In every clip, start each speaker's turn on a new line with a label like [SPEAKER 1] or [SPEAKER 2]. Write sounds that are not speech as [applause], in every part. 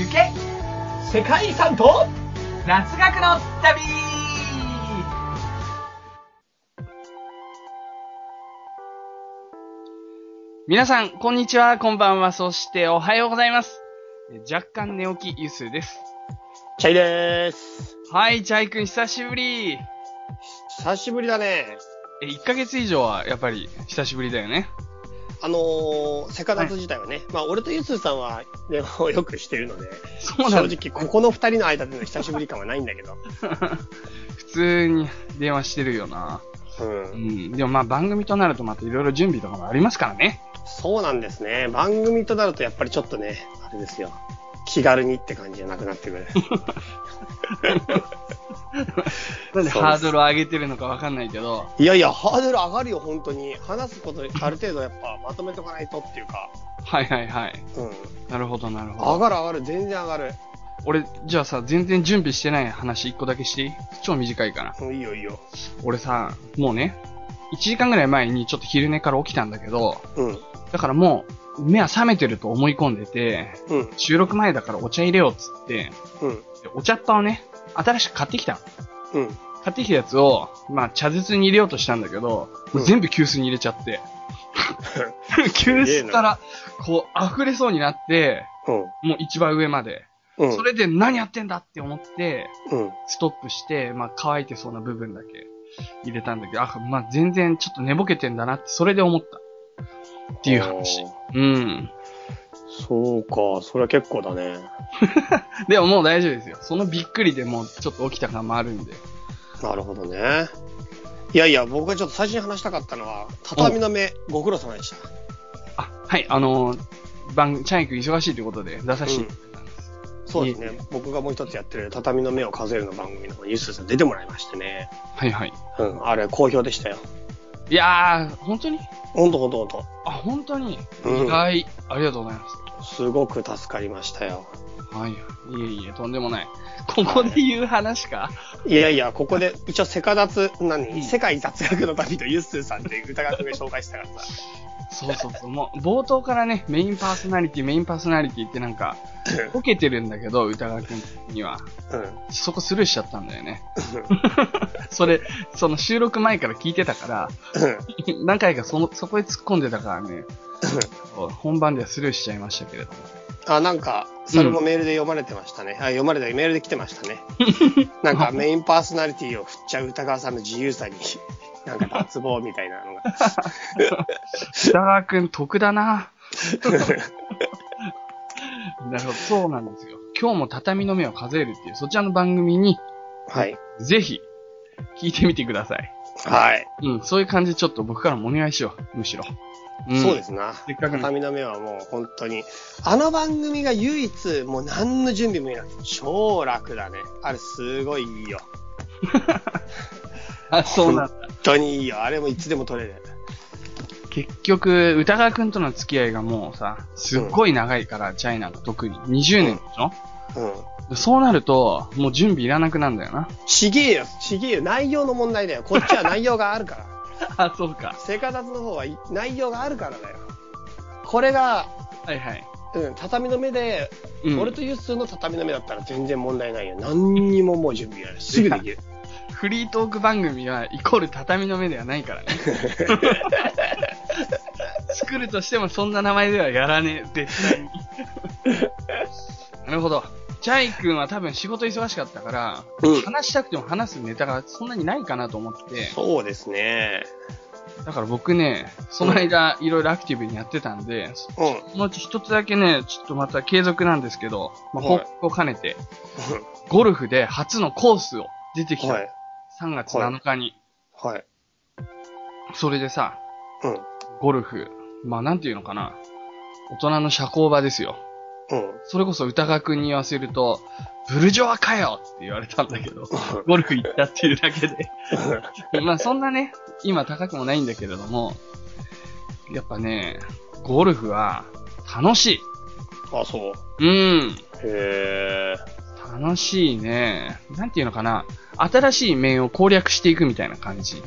[SPEAKER 1] 行け世界遺産と雑学の旅
[SPEAKER 2] 皆さん、こんにちは、こんばんは、そしておはようございます。え若干寝起きゆすです。
[SPEAKER 3] チャイでーす。
[SPEAKER 2] はい、チャイ君久しぶり。
[SPEAKER 3] 久しぶりだね。
[SPEAKER 2] え、1ヶ月以上はやっぱり久しぶりだよね。
[SPEAKER 3] あのー、セカダツ自体はね、まあ、俺とユスさんは電話をよくしてるので。正直、ここの二人の間での久しぶり感はないんだけど。[laughs]
[SPEAKER 2] 普通に電話してるよな。
[SPEAKER 3] う。
[SPEAKER 2] うんん。でもまあ番組となるとまたいろいろ準備とかもありますからね。
[SPEAKER 3] そうなんですね。番組となるとやっぱりちょっとね、あれですよ。気軽にって感じじゃなくなってくる。[laughs] [laughs]
[SPEAKER 2] なんでハードルを上げてるのかわかんないけど。
[SPEAKER 3] いやいや、ハードル上がるよ、本当に。話すこと、ある程度やっぱまとめとかないとっていうか。
[SPEAKER 2] はいはいはい。
[SPEAKER 3] うん。
[SPEAKER 2] なるほどなるほ
[SPEAKER 3] 上
[SPEAKER 2] ど。
[SPEAKER 3] がる上がる、全然上がる。
[SPEAKER 2] 俺、じゃあさ、全然準備してない話一個だけしていい？超短いから。
[SPEAKER 3] うん、いいよいいよ。
[SPEAKER 2] 俺さ、もうね、1時間ぐらい前にちょっと昼寝から起きたんだけど、
[SPEAKER 3] うん。
[SPEAKER 2] だからもう、目は覚めてると思い込んでて、
[SPEAKER 3] うん。
[SPEAKER 2] 収録前だからお茶入れようっつって、
[SPEAKER 3] うん。
[SPEAKER 2] でお茶っ葉をね、新しく買ってきたの。
[SPEAKER 3] うん。
[SPEAKER 2] 買ってきたやつを、まあ、茶筒に入れようとしたんだけど、
[SPEAKER 3] うん
[SPEAKER 2] 全部急須に入れちゃって。[laughs] 急須から、こう、溢れそうになって、
[SPEAKER 3] うん。
[SPEAKER 2] もう一番上まで。
[SPEAKER 3] うん。
[SPEAKER 2] それで何やってんだって思って、
[SPEAKER 3] うん。
[SPEAKER 2] ストップして、まあ、乾いてそうな部分だけ入れたんだけど、あ、まあ、全然ちょっと寝ぼけてんだなって、それで思った。っていう話。うん。
[SPEAKER 3] そうか、それは結構だね。[laughs]
[SPEAKER 2] でももう大丈夫ですよ。そのびっくりでもうちょっと起きた感もあるんで。
[SPEAKER 3] なるほどね。いやいや、僕がちょっと最初に話したかったのは、畳の目、ご苦労様でした。
[SPEAKER 2] あ、はい、あのー、番組、チャイ君忙しいということで出させていただいたんです。
[SPEAKER 3] そうですね。僕がもう一つやってる畳の目を数えるの番組の方にユースさん出てもらいましてね。
[SPEAKER 2] はいはい。
[SPEAKER 3] うん、あれ好評でしたよ。
[SPEAKER 2] いやー、本当に？
[SPEAKER 3] ほんとほんとほんと。
[SPEAKER 2] あ、本当に？
[SPEAKER 3] うん
[SPEAKER 2] 意外、ありがとうございます。
[SPEAKER 3] すごく助かりましたよ。
[SPEAKER 2] はい。いえいえ、とんでもない。ここで言う話か、
[SPEAKER 3] いやいや、ここで、一応セカダツ、
[SPEAKER 2] うん
[SPEAKER 3] 何世界雑学の旅とユッスーさんって歌楽が紹介したからさ。
[SPEAKER 2] そうそうそう。もう、冒頭からね、メインパーソナリティ、メインパーソナリティってなんか、ボケてるんだけど、歌川くんには。
[SPEAKER 3] うん。
[SPEAKER 2] そこスルーしちゃったんだよね。それ、その収録前から聞いてたから、何回かその、そこへ突っ込んでたからね、本番ではスルーしちゃいましたけれども。
[SPEAKER 3] あ、なんか、それもメールで読まれてましたね。あ、読まれた、メールで来てましたね。[laughs] なんかメインパーソナリティを振っちゃう歌川さんの自由さに、[laughs] なんか脱帽みたいなのが。[laughs]
[SPEAKER 2] 歌川くん得だな。なるほど、そうなんですよ。今日も畳の目を数えるっていう、そちらの番組に、
[SPEAKER 3] はい。
[SPEAKER 2] ぜひ、聞いてみてください。
[SPEAKER 3] はい。
[SPEAKER 2] うん、そういう感じでちょっと僕からもお願いしよう、むしろ。ん
[SPEAKER 3] そうですな。
[SPEAKER 2] せっかくの
[SPEAKER 3] 目はもう本当に、あの番組が唯一、もう何の準備もいなくて、超楽だね。あれすごいいいよ。[laughs]
[SPEAKER 2] あ、そうなんだ。
[SPEAKER 3] 本当にいいよ。あれもいつでも撮れる。
[SPEAKER 2] 結局、歌川くんとの付き合いがもうさ、すっごい長いから、チャイナが特に。20年でしょ、
[SPEAKER 3] うん。
[SPEAKER 2] そうなると、もう準備いらなくなるんだよな。
[SPEAKER 3] ちげえよ、ちげえよ。内容の問題だよ。こっちは内容があるから。[laughs]
[SPEAKER 2] あ、そうか。
[SPEAKER 3] 生活の方はい内容があるからだよ。これが、
[SPEAKER 2] はいはい。
[SPEAKER 3] うん、畳の目で、
[SPEAKER 2] うん。
[SPEAKER 3] 俺とユッスーの畳の目だったら全然問題ないよ。何にももう準備やる。すぐできる。[laughs]
[SPEAKER 2] フリートーク番組はイコール畳の目ではないからね。[laughs] 作るとしてもそんな名前ではやらねえ、絶対に。なるほど。チャイ君は多分仕事忙しかったから、
[SPEAKER 3] うん
[SPEAKER 2] 話したくても話すネタがそんなにないかなと思って、
[SPEAKER 3] そうですね。
[SPEAKER 2] だから僕ね、その間いろいろアクティブにやってたんで、
[SPEAKER 3] うん。
[SPEAKER 2] そのうち一つだけね、ちょっとまた継続なんですけど、まあ、
[SPEAKER 3] はい
[SPEAKER 2] 報告を兼ねて、ゴルフで初のコースを出てきた。
[SPEAKER 3] はい。
[SPEAKER 2] 3月7日に。
[SPEAKER 3] はい。
[SPEAKER 2] それでさ、
[SPEAKER 3] うん。
[SPEAKER 2] ゴルフ。まあなんていうのかな。大人の社交場ですよ。
[SPEAKER 3] うん。
[SPEAKER 2] それこそ歌川くんに言わせると、ブルジョワかよって言われたんだけど、ゴルフ行ったっていうだけで。[laughs] まあそんなね、今高くもないんだけれども、やっぱね、ゴルフは楽しい。
[SPEAKER 3] あ、そう。
[SPEAKER 2] うん。
[SPEAKER 3] へえ。
[SPEAKER 2] 楽しいね。なんていうのかな。新しい面を攻略していくみたいな感じ。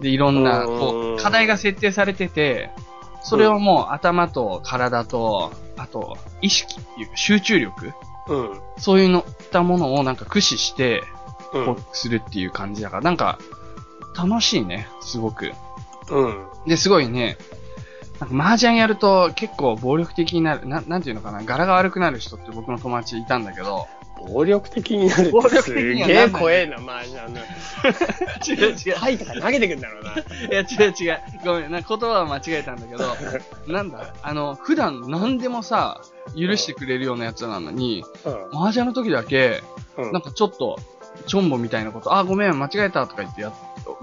[SPEAKER 2] で、いろんな、こ
[SPEAKER 3] うん
[SPEAKER 2] う、課題が設定されてて、それをもう頭と体と、あと、意識っていうか集中力？
[SPEAKER 3] うん。
[SPEAKER 2] そういうのったものをなんか駆使して、
[SPEAKER 3] うん。
[SPEAKER 2] 攻略するっていう感じだから、なんか、楽しいね、すごく。
[SPEAKER 3] うん。
[SPEAKER 2] で、すごいね、なんか麻雀やると結構暴力的になる、ななんていうのかな、柄が悪くなる人って僕の友達いたんだけど、
[SPEAKER 3] 暴力的になる
[SPEAKER 2] 暴力的には
[SPEAKER 3] げえ
[SPEAKER 2] なんない
[SPEAKER 3] 怖えな、麻雀の。[laughs]
[SPEAKER 2] 違う違う。
[SPEAKER 3] はいとか投げてくんだろうな。[laughs]
[SPEAKER 2] いや、違う違う。ごめん、な言葉は間違えたんだけど、[laughs] なんだ、あの、普段何でもさ、許してくれるようなやつなのに、
[SPEAKER 3] うん。
[SPEAKER 2] 麻雀の時だけ、
[SPEAKER 3] うん。
[SPEAKER 2] なんかちょっと、チョンボみたいなこと、あ、ごめん、間違えたとか言ってやっ、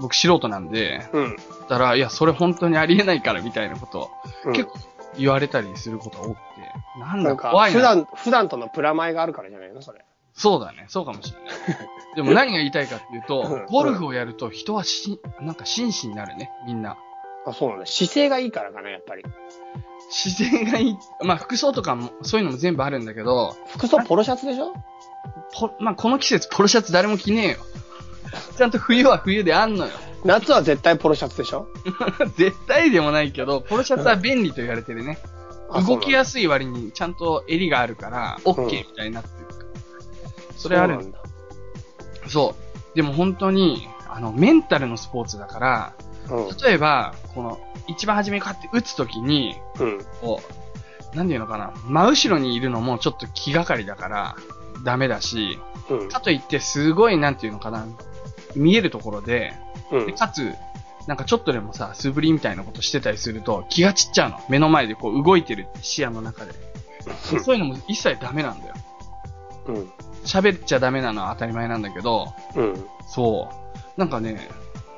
[SPEAKER 2] 僕素人なんで、
[SPEAKER 3] うん。
[SPEAKER 2] 言ったら、いや、それ本当にありえないからみたいなことを、
[SPEAKER 3] うん
[SPEAKER 2] 結構言われたりすることが多くて、なんだ、
[SPEAKER 3] なんか
[SPEAKER 2] 怖、いな。
[SPEAKER 3] 普段、普段とのプラマイがあるからじゃないのそれ。
[SPEAKER 2] そうだね、そうかもしれない。[laughs] でも何が言いたいかっていうと
[SPEAKER 3] うん、
[SPEAKER 2] ゴルフをやると人はし、なんか紳士になるね、みんな。
[SPEAKER 3] あ、そうなんだ。姿勢がいいからかな、やっぱり。
[SPEAKER 2] 姿勢がいい。まあ服装とかも、そういうのも全部あるんだけど、
[SPEAKER 3] 服装ポロシャツでしょ？
[SPEAKER 2] ポまあこの季節ポロシャツ誰も着ねえよ。ちゃんと冬は冬であんのよ。
[SPEAKER 3] 夏は絶対ポロシャツでしょ？[laughs]
[SPEAKER 2] 絶対でもないけど、ポロシャツは便利と言われてるね。
[SPEAKER 3] あ
[SPEAKER 2] 動きや
[SPEAKER 3] す
[SPEAKER 2] すい割にちゃんと襟があるから、オッケーみたいになってる。それある
[SPEAKER 3] んだ。
[SPEAKER 2] そう。でも本当に、あの、メンタルのスポーツだから、
[SPEAKER 3] うん。
[SPEAKER 2] 例えば、この、一番初めにこうやって打つときに、
[SPEAKER 3] うん。
[SPEAKER 2] こう、なんていうのかな、真後ろにいるのもちょっと気がかりだから、ダメだし、
[SPEAKER 3] うん。
[SPEAKER 2] かといってすごい、なんていうのかな、見えるところで、
[SPEAKER 3] うん
[SPEAKER 2] で。かつ、なんかちょっとでもさ、素振りみたいなことしてたりすると、気が散っちゃうの。目の前でこう動いてるって視野の中で。そういうのも一切ダメなんだよ。
[SPEAKER 3] うん。
[SPEAKER 2] 喋っちゃダメなのは当たり前なんだけど、
[SPEAKER 3] うん。
[SPEAKER 2] そう。なんかね、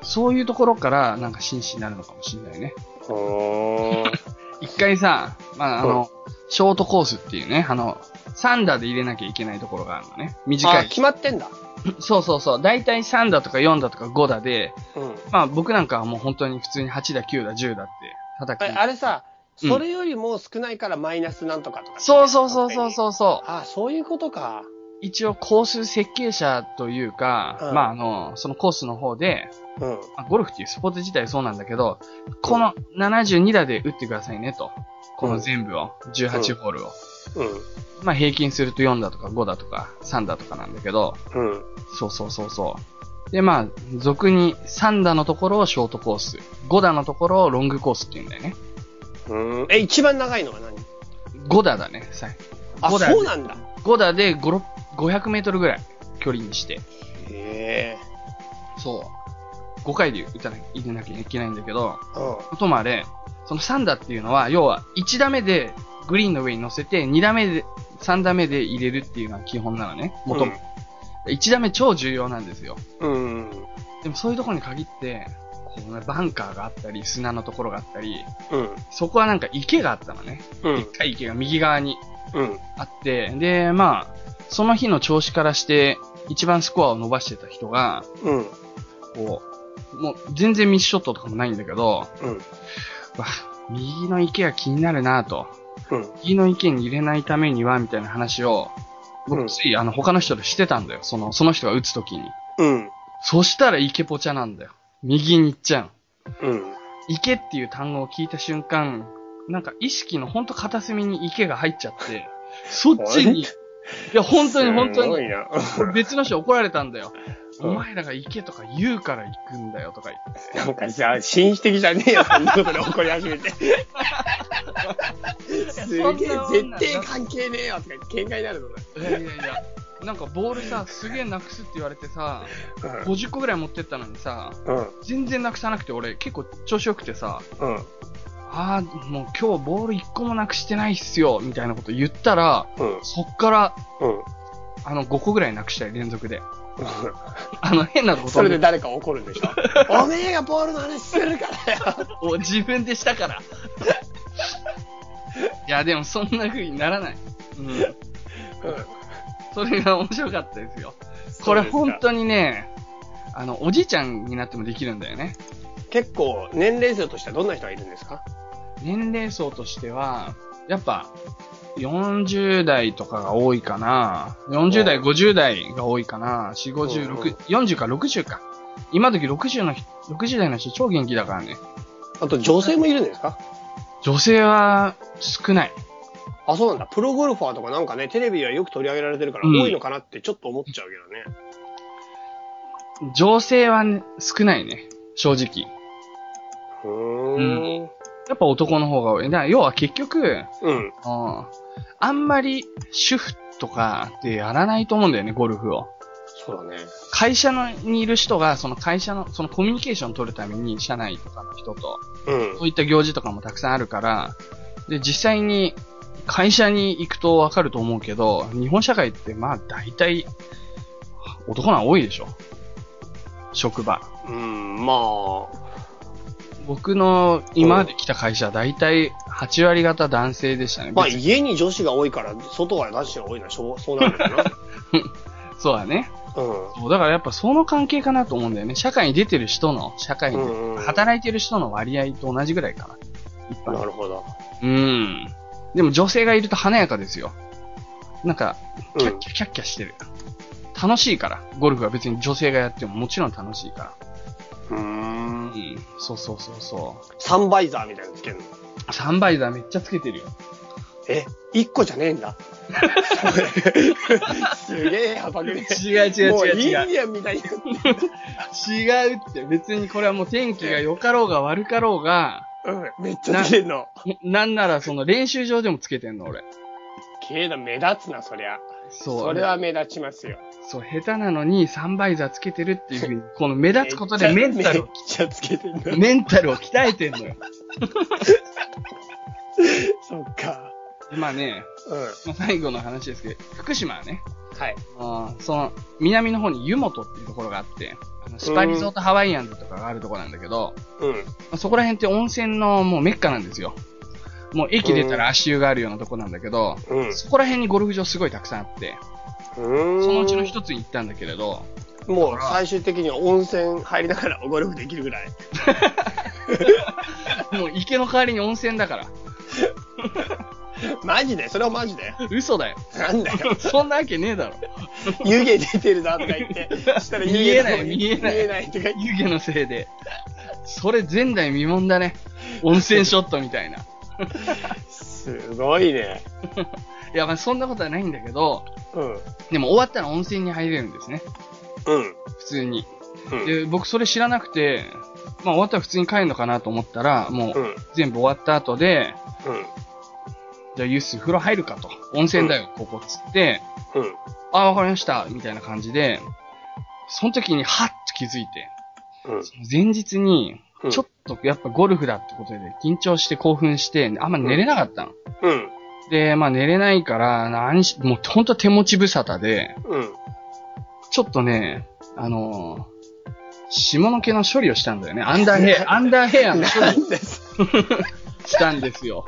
[SPEAKER 2] そういうところからなんか紳士になるのかもしれないね。[laughs] 一回さ、まあ、あの、ショートコースっていうね、あの、サンダーで入れなきゃいけないところがあるのね。短
[SPEAKER 3] あ、
[SPEAKER 2] い。
[SPEAKER 3] 決まってんだ。[laughs]
[SPEAKER 2] そうそうそう。だいたい3打とか4打とか5打で、
[SPEAKER 3] うん。
[SPEAKER 2] まあ僕なんかはもう本当に普通に8打、9打、10打って叩
[SPEAKER 3] え
[SPEAKER 2] き。
[SPEAKER 3] あれさ、
[SPEAKER 2] うん
[SPEAKER 3] それよりも少ないからマイナスなんとかとか。
[SPEAKER 2] そうそうそうそうそうそう。
[SPEAKER 3] あ、そういうことか。
[SPEAKER 2] 一応コース設計者というか、
[SPEAKER 3] うん
[SPEAKER 2] まああの、そのコースの方で、
[SPEAKER 3] うん。
[SPEAKER 2] まあゴルフっていうスポーツ自体そうなんだけど、この72打で打ってくださいねと。この全部を、18ホールを。
[SPEAKER 3] うん。
[SPEAKER 2] まあ平均すると4打とか5打とか3打とかなんだけど、
[SPEAKER 3] うん。
[SPEAKER 2] そうそうそうそう。で、まあ、俗に3打のところをショートコース、5打のところをロングコースって言うんだよね。
[SPEAKER 3] うん。え、一番長いのは何
[SPEAKER 2] ？5打だね、さ
[SPEAKER 3] あ、
[SPEAKER 2] 5打
[SPEAKER 3] そうなんだ。
[SPEAKER 2] 5打で5 500メートルぐらい距離にして、
[SPEAKER 3] へえ。
[SPEAKER 2] そう。5回で打たなきゃいけないんだけど、
[SPEAKER 3] う
[SPEAKER 2] ともあれ、その3打っていうのは、要は1打目でグリーンの上に乗せて、2打目で、3打目で入れるっていうのは基本なのね。
[SPEAKER 3] ん。
[SPEAKER 2] 元々。1打目超重要なんですよ。
[SPEAKER 3] うん。
[SPEAKER 2] でもそういうところに限って、こうね、バンカーがあったり、砂のところがあったり、
[SPEAKER 3] うん。
[SPEAKER 2] そこはなんか池があったのね。
[SPEAKER 3] うん
[SPEAKER 2] でっ。かい池が右側に
[SPEAKER 3] うん。
[SPEAKER 2] あって、で、まあ、その日の調子からして、一番スコアを伸ばしてた人が、
[SPEAKER 3] うん。
[SPEAKER 2] こう、もう全然ミスショットとかもないんだけど、
[SPEAKER 3] うん。
[SPEAKER 2] わ、右の池が気になるなと。
[SPEAKER 3] うん。
[SPEAKER 2] 右の池に入れないためには、みたいな話を、僕
[SPEAKER 3] うん
[SPEAKER 2] つい、あの、他の人としてたんだよ。その、その人が打つときに。
[SPEAKER 3] うん。
[SPEAKER 2] そしたら池ポチャなんだよ。右に行っちゃう。
[SPEAKER 3] うん。
[SPEAKER 2] 池っていう単語を聞いた瞬間、なんか意識のほんと片隅に池が入っちゃって、そっちに、いや、本当に本当に、[laughs] 別の人怒られたんだよ。
[SPEAKER 3] うん
[SPEAKER 2] お前らが池とか言うから行くんだよとか言って。
[SPEAKER 3] なんかさ、紳士的じゃねえよ、そんなことで怒り始めて。[laughs] すげえ、絶対関係ねえよとか言って喧嘩になるぞ、
[SPEAKER 2] いやいやいや、なんかボールさ、すげえなくすって言われてさ、
[SPEAKER 3] それ
[SPEAKER 2] 50個ぐらい持ってったのにさ、
[SPEAKER 3] うん。
[SPEAKER 2] 全然なくさなくて俺結構調子よくてさ、
[SPEAKER 3] うん。うん。
[SPEAKER 2] あー、もう今日ボール1個もなくしてないっすよ、みたいなこと言ったら、
[SPEAKER 3] うん。
[SPEAKER 2] そっから、
[SPEAKER 3] うん。
[SPEAKER 2] あの、5個ぐらいなくしたい、連続で。[laughs] あの、変なこと
[SPEAKER 3] それで誰か怒るんでしょ？[laughs] おめえがボールの話するからよ。
[SPEAKER 2] を自分でしたから。[laughs] いや、でもそんな風にならない。うん。それが面白かったですよ。これ本当にね、あの、おじいちゃんになってもできるんだよね。
[SPEAKER 3] 結構、年齢層としてはどんな人がいるんですか？
[SPEAKER 2] 年齢層としては、やっぱ、40代とかが多いかな。40代、
[SPEAKER 3] うん
[SPEAKER 2] 50代が多いかな。4、50、
[SPEAKER 3] うん
[SPEAKER 2] 6、40か60か。今時60の人、60代の人超元気だからね。
[SPEAKER 3] あと、女性もいるんですか？
[SPEAKER 2] 女性は少ない。
[SPEAKER 3] あ、そうなんだ。プロゴルファーとかなんかね、テレビではよく取り上げられてるから
[SPEAKER 2] うん
[SPEAKER 3] 多いのかなってちょっと思っちゃうけどね。
[SPEAKER 2] 女性はね少ないね。正直。
[SPEAKER 3] うーん。
[SPEAKER 2] やっぱ男の方が多い。だ要は結局、
[SPEAKER 3] うん。
[SPEAKER 2] ああんまり主婦とかってやらないと思うんだよね、ゴルフを。
[SPEAKER 3] そうだね。
[SPEAKER 2] 会社のにいる人が、その会社の、そのコミュニケーションを取るために、社内とかの人と、
[SPEAKER 3] うん
[SPEAKER 2] そ。ういった行事とかもたくさんあるから、で、実際に会社に行くとわかると思うけど、日本社会ってまあ大体、男の方が多いでしょ。職場。
[SPEAKER 3] うん、まあ、
[SPEAKER 2] 僕の今まで来た会社は大体8割方男性でしたね。
[SPEAKER 3] まあ家に女子が多いから、外は男子が多いのはしょう [laughs] そうなるんだよな。[laughs]
[SPEAKER 2] そうだね。
[SPEAKER 3] うん。
[SPEAKER 2] そうだからやっぱその関係かなと思うんだよね。社会に出てる人の、社会に、
[SPEAKER 3] うんうん
[SPEAKER 2] 働いてる人の割合と同じぐらいかな。一般
[SPEAKER 3] なるほど。
[SPEAKER 2] うん。でも女性がいると華やかですよ。なんか、
[SPEAKER 3] うん
[SPEAKER 2] キャッキャキャッキャしてる。楽しいから。ゴルフは別に女性がやってももちろん楽しいから。
[SPEAKER 3] うーん
[SPEAKER 2] う。ん。そうそうそうそう。
[SPEAKER 3] サンバイザーみたいなのつけるの？
[SPEAKER 2] サンバイザーめっちゃつけてるよ。
[SPEAKER 3] え、一個じゃねえんだ。すげえ幅くね。
[SPEAKER 2] 違う違う
[SPEAKER 3] もう
[SPEAKER 2] 違う違う。
[SPEAKER 3] インディアンみたいに。
[SPEAKER 2] 違うって。別にこれはもう天気が良かろうが悪かろうが、
[SPEAKER 3] うん、めっちゃつけんの。
[SPEAKER 2] なんならその練習場でもつけてんの俺。
[SPEAKER 3] けえな、目立つな、そりゃ。
[SPEAKER 2] そう。
[SPEAKER 3] それは目立ちますよ。
[SPEAKER 2] そう、下手なのにサンバイザーつけてるっていうふうに、[laughs] この目立つことでメンタル
[SPEAKER 3] めっちゃつけてんの。
[SPEAKER 2] メンタルを鍛えてんのよ。[laughs]
[SPEAKER 3] そっか。
[SPEAKER 2] まあね、
[SPEAKER 3] うん。
[SPEAKER 2] まあ、最後の話ですけど、福島はね、
[SPEAKER 3] はい。
[SPEAKER 2] あーその、南の方に湯本っていうところがあって、あのスパリゾートハワイアンズとかがあるところなんだけど、
[SPEAKER 3] うん。
[SPEAKER 2] まあ、そこら辺って温泉のもうメッカなんですよ。もう駅出たら足湯があるようなとこなんだけど、
[SPEAKER 3] うん。
[SPEAKER 2] そこら辺にゴルフ場すごいたくさんあって、そのうちの一つに行ったんだけれど、
[SPEAKER 3] もう最終的には温泉入りながらゴルフできるぐらい。[laughs]
[SPEAKER 2] もう池の代わりに温泉だから。[laughs]
[SPEAKER 3] マジで？それはマジで？
[SPEAKER 2] 嘘だよ。
[SPEAKER 3] なんだよ。[laughs]
[SPEAKER 2] そんなわけねえだろ。
[SPEAKER 3] 湯気出てるなとか言って。したら湯気
[SPEAKER 2] 見えない見えない
[SPEAKER 3] 見えないとか言って。
[SPEAKER 2] 湯気のせいで。それ前代未聞だね。温泉ショットみたいな。
[SPEAKER 3] すごいね。
[SPEAKER 2] いや、まあそんなことはないんだけど、
[SPEAKER 3] うん。
[SPEAKER 2] でも終わったら温泉に入れるんですね。
[SPEAKER 3] うん。
[SPEAKER 2] 普通に。
[SPEAKER 3] うん。
[SPEAKER 2] で、僕それ知らなくて、まあ終わったら普通に帰るのかなと思ったら、も
[SPEAKER 3] う。
[SPEAKER 2] うん全部終わった後で、
[SPEAKER 3] うん。
[SPEAKER 2] じゃあユース風呂入るかと。温泉だよ、ここっつって、
[SPEAKER 3] うん。
[SPEAKER 2] あ、わかりました、みたいな感じで、その時にハッと気づいて、
[SPEAKER 3] うん。
[SPEAKER 2] 前日に
[SPEAKER 3] うん、
[SPEAKER 2] ちょっとやっぱゴルフだってことで緊張して興奮して、あんま寝れなかったの。
[SPEAKER 3] うん。
[SPEAKER 2] で、まあ寝れないから、何し、もうほんと手持ち無沙汰で、
[SPEAKER 3] うん。
[SPEAKER 2] ちょっとね、あのー下の毛の処理をしたんだよね。アンダーヘア、[laughs] アンダーヘアの処理
[SPEAKER 3] なんです。
[SPEAKER 2] したんですよ。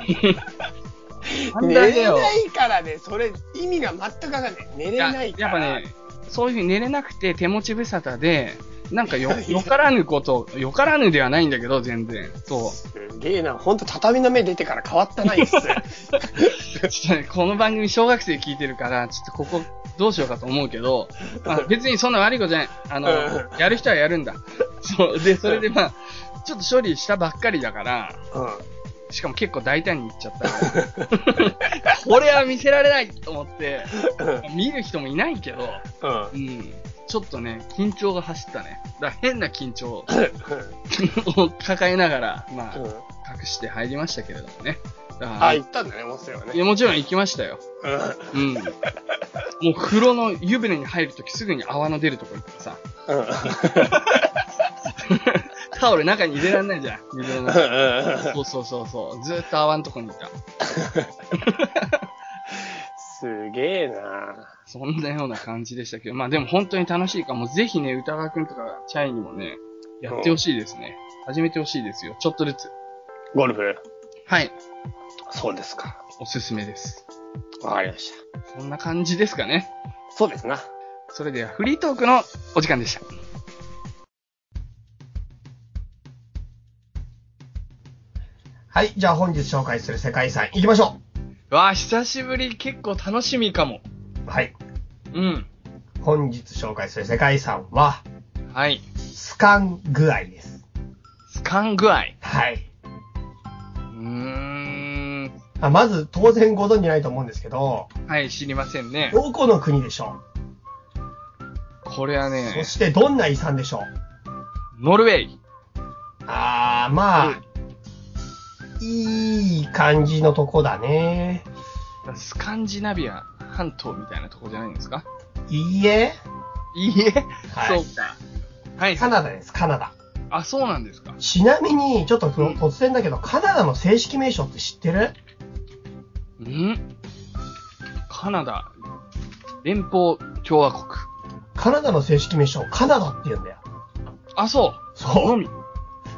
[SPEAKER 2] [laughs]
[SPEAKER 3] 寝れ。ないからね、それ意味が全くわかんない。寝れ
[SPEAKER 2] や
[SPEAKER 3] ないから。
[SPEAKER 2] やっぱね、そういうふうに寝れなくて手持ち無沙汰で、なんかよ、[laughs] よからぬこと、よからぬではないんだけど、全然。そう。
[SPEAKER 3] すげえな。ほんと畳の目出てから変わったないっす。[laughs]
[SPEAKER 2] ちょっとね、この番組小学生聞いてるから、ちょっとここどうしようかと思うけど、まあ、[laughs] 別にそんな悪いことじゃない。あの、
[SPEAKER 3] う
[SPEAKER 2] やる人はやるんだ。そう。で、それでまあ、ちょっと処理したばっかりだから、
[SPEAKER 3] う
[SPEAKER 2] しかも結構大胆に言っちゃった。これは見せられないと思って、
[SPEAKER 3] ん。
[SPEAKER 2] 見る人もいないけど、
[SPEAKER 3] うん。
[SPEAKER 2] うん。ちょっとね、緊張が走ったね。だから変な緊張を [laughs] 抱えながら、まあ、
[SPEAKER 3] うん。
[SPEAKER 2] 隠して入りましたけれどもね。
[SPEAKER 3] あ、行ったんだね、温泉はいね。
[SPEAKER 2] や、もちろん行きましたよ。うん。もう風呂の湯船に入るときすぐに泡の出るとこ行ってさ、
[SPEAKER 3] うん。うん。
[SPEAKER 2] タオル中に入れられないじゃん。水の中。
[SPEAKER 3] うん
[SPEAKER 2] そうそうそうそう。ずーっと泡のとこにいた。[laughs]
[SPEAKER 3] すげえな
[SPEAKER 2] そんなような感じでしたけど、まあでも本当に楽しいから、もうぜひね、歌川くんとかチャイにもね、やってほしいですね。始めてほしいですよ。ちょっとずつ。
[SPEAKER 3] ゴルフ
[SPEAKER 2] はい。
[SPEAKER 3] そうですか。
[SPEAKER 2] おすすめです。
[SPEAKER 3] わかりました。
[SPEAKER 2] そんな感じですかね。
[SPEAKER 3] そうですな。
[SPEAKER 2] それではフリートークのお時間でした。
[SPEAKER 3] はい、じゃあ本日紹介する世界遺産行きましょ
[SPEAKER 2] わあ、久しぶり結構楽しみかも。
[SPEAKER 3] う。はい。
[SPEAKER 2] うん。
[SPEAKER 3] 本日紹介する世界遺産は、
[SPEAKER 2] はい。
[SPEAKER 3] スカン具合です。
[SPEAKER 2] スカン具合。
[SPEAKER 3] はい。
[SPEAKER 2] うーん。
[SPEAKER 3] あまず、当然ご存知ないと思うんですけど、
[SPEAKER 2] はい、知りませんね。
[SPEAKER 3] どこの国でしょう、
[SPEAKER 2] これはね
[SPEAKER 3] そ、してどんな遺産でしょう？
[SPEAKER 2] ノルウェー。
[SPEAKER 3] あー、まあ、いい感じのとこだね。
[SPEAKER 2] スカンジナビア半島みたいなとこじゃないんですか？
[SPEAKER 3] いいえ、
[SPEAKER 2] いいえ、
[SPEAKER 3] はい
[SPEAKER 2] そうか。はい。
[SPEAKER 3] カナダです、カナダ。
[SPEAKER 2] あ、そうなんですか。
[SPEAKER 3] ちなみに、ちょっと
[SPEAKER 2] うん
[SPEAKER 3] 突然だけど、カナダの正式名称って知ってる？
[SPEAKER 2] ん？カナダ、連邦共和国。
[SPEAKER 3] カナダの正式名称、カナダって言うんだよ。
[SPEAKER 2] あ、そう。
[SPEAKER 3] そう。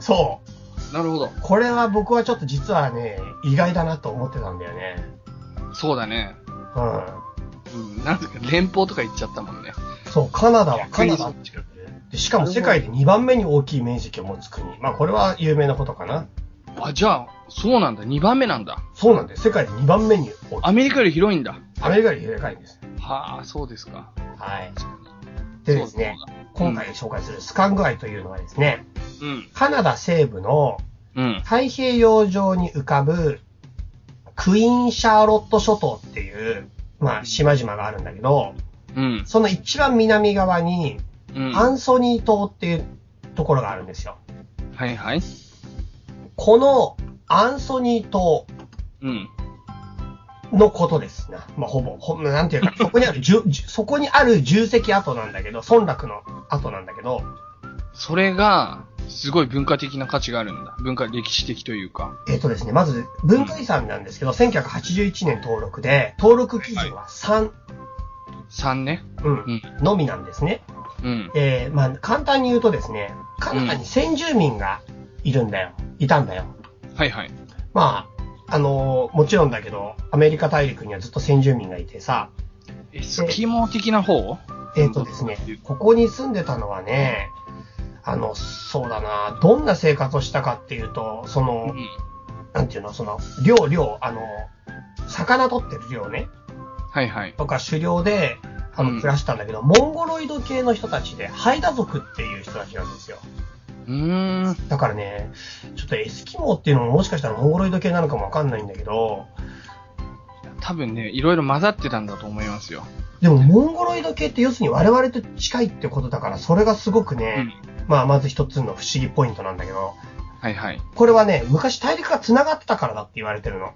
[SPEAKER 3] そう。
[SPEAKER 2] なるほど。
[SPEAKER 3] これは僕はちょっと実はね、意外だなと思ってたんだよね。
[SPEAKER 2] そうだね。
[SPEAKER 3] う
[SPEAKER 2] うん。なんか、連邦とか言っちゃったもんね。
[SPEAKER 3] ん。そう、カナダはカナダでしかも世界で2番目に大きい面積を持つ国。まあこれは有名なことかな。
[SPEAKER 2] あ、じゃあ、そうなんだ。2番目なんだ。
[SPEAKER 3] そうなんです。世界で2番目に大きい。
[SPEAKER 2] アメリカより広いんだ。
[SPEAKER 3] アメリカよりでかいんです。
[SPEAKER 2] はあ、そうですか。
[SPEAKER 3] はい。でですね、今回紹介するスカングアイというのはですね、
[SPEAKER 2] うん。
[SPEAKER 3] カナダ西部の
[SPEAKER 2] うん。
[SPEAKER 3] 太平洋上に浮かぶクイーンシャーロット諸島っていう、まあ島々があるんだけど、
[SPEAKER 2] うん。
[SPEAKER 3] その一番南側に
[SPEAKER 2] うん。
[SPEAKER 3] アンソニー島っていうところがあるんですよ。
[SPEAKER 2] はいはい。
[SPEAKER 3] このアンソニー島
[SPEAKER 2] うん。
[SPEAKER 3] のことですな。まあ、ほぼ、ほん、なんていうか、[laughs] そこにある、そこにある重石跡なんだけど、村落の跡なんだけど、
[SPEAKER 2] それが、すごい文化的な価値があるんだ。文化、歴史的というか。
[SPEAKER 3] えっ、とですね、まず、文化遺産なんですけど、1981年登録で、登録基準は3、
[SPEAKER 2] 3ね。
[SPEAKER 3] うん、
[SPEAKER 2] うん。
[SPEAKER 3] のみなんですね。
[SPEAKER 2] うん。
[SPEAKER 3] えー、まあ、簡単に言うとですね、カナダに先住民がいるんだよ。いたんだよ。
[SPEAKER 2] はいはい。
[SPEAKER 3] まあ、あのーもちろんだけど、アメリカ大陸にはずっと先住民がいてさ、
[SPEAKER 2] エスキモ的な方？
[SPEAKER 3] えっ、とですね、ここに住んでたのはね、あの、そうだな、どんな生活をしたかっていうと、その、
[SPEAKER 2] うん。
[SPEAKER 3] なんていうの、その、漁、漁、あの、魚取ってる漁ね、
[SPEAKER 2] はいはい。
[SPEAKER 3] とか狩猟で、あの、
[SPEAKER 2] うん
[SPEAKER 3] 暮らしたんだけど、モンゴロイド系の人たちで、ハイダ族っていう人たちなんですよ。
[SPEAKER 2] うーん。
[SPEAKER 3] だからね、ちょっとエスキモーっていうのももしかしたらモンゴロイド系なのかもわかんないんだけど、
[SPEAKER 2] 多分ね、いろいろ混ざってたんだと思いますよ。
[SPEAKER 3] でもモンゴロイド系って要するに我々と近いってことだから、それがすごく
[SPEAKER 2] う
[SPEAKER 3] ね、
[SPEAKER 2] ん。
[SPEAKER 3] まあまず一つの不思議ポイントなんだけど、
[SPEAKER 2] はいはい。
[SPEAKER 3] これはね、昔大陸が繋がってたからだって言われてるの。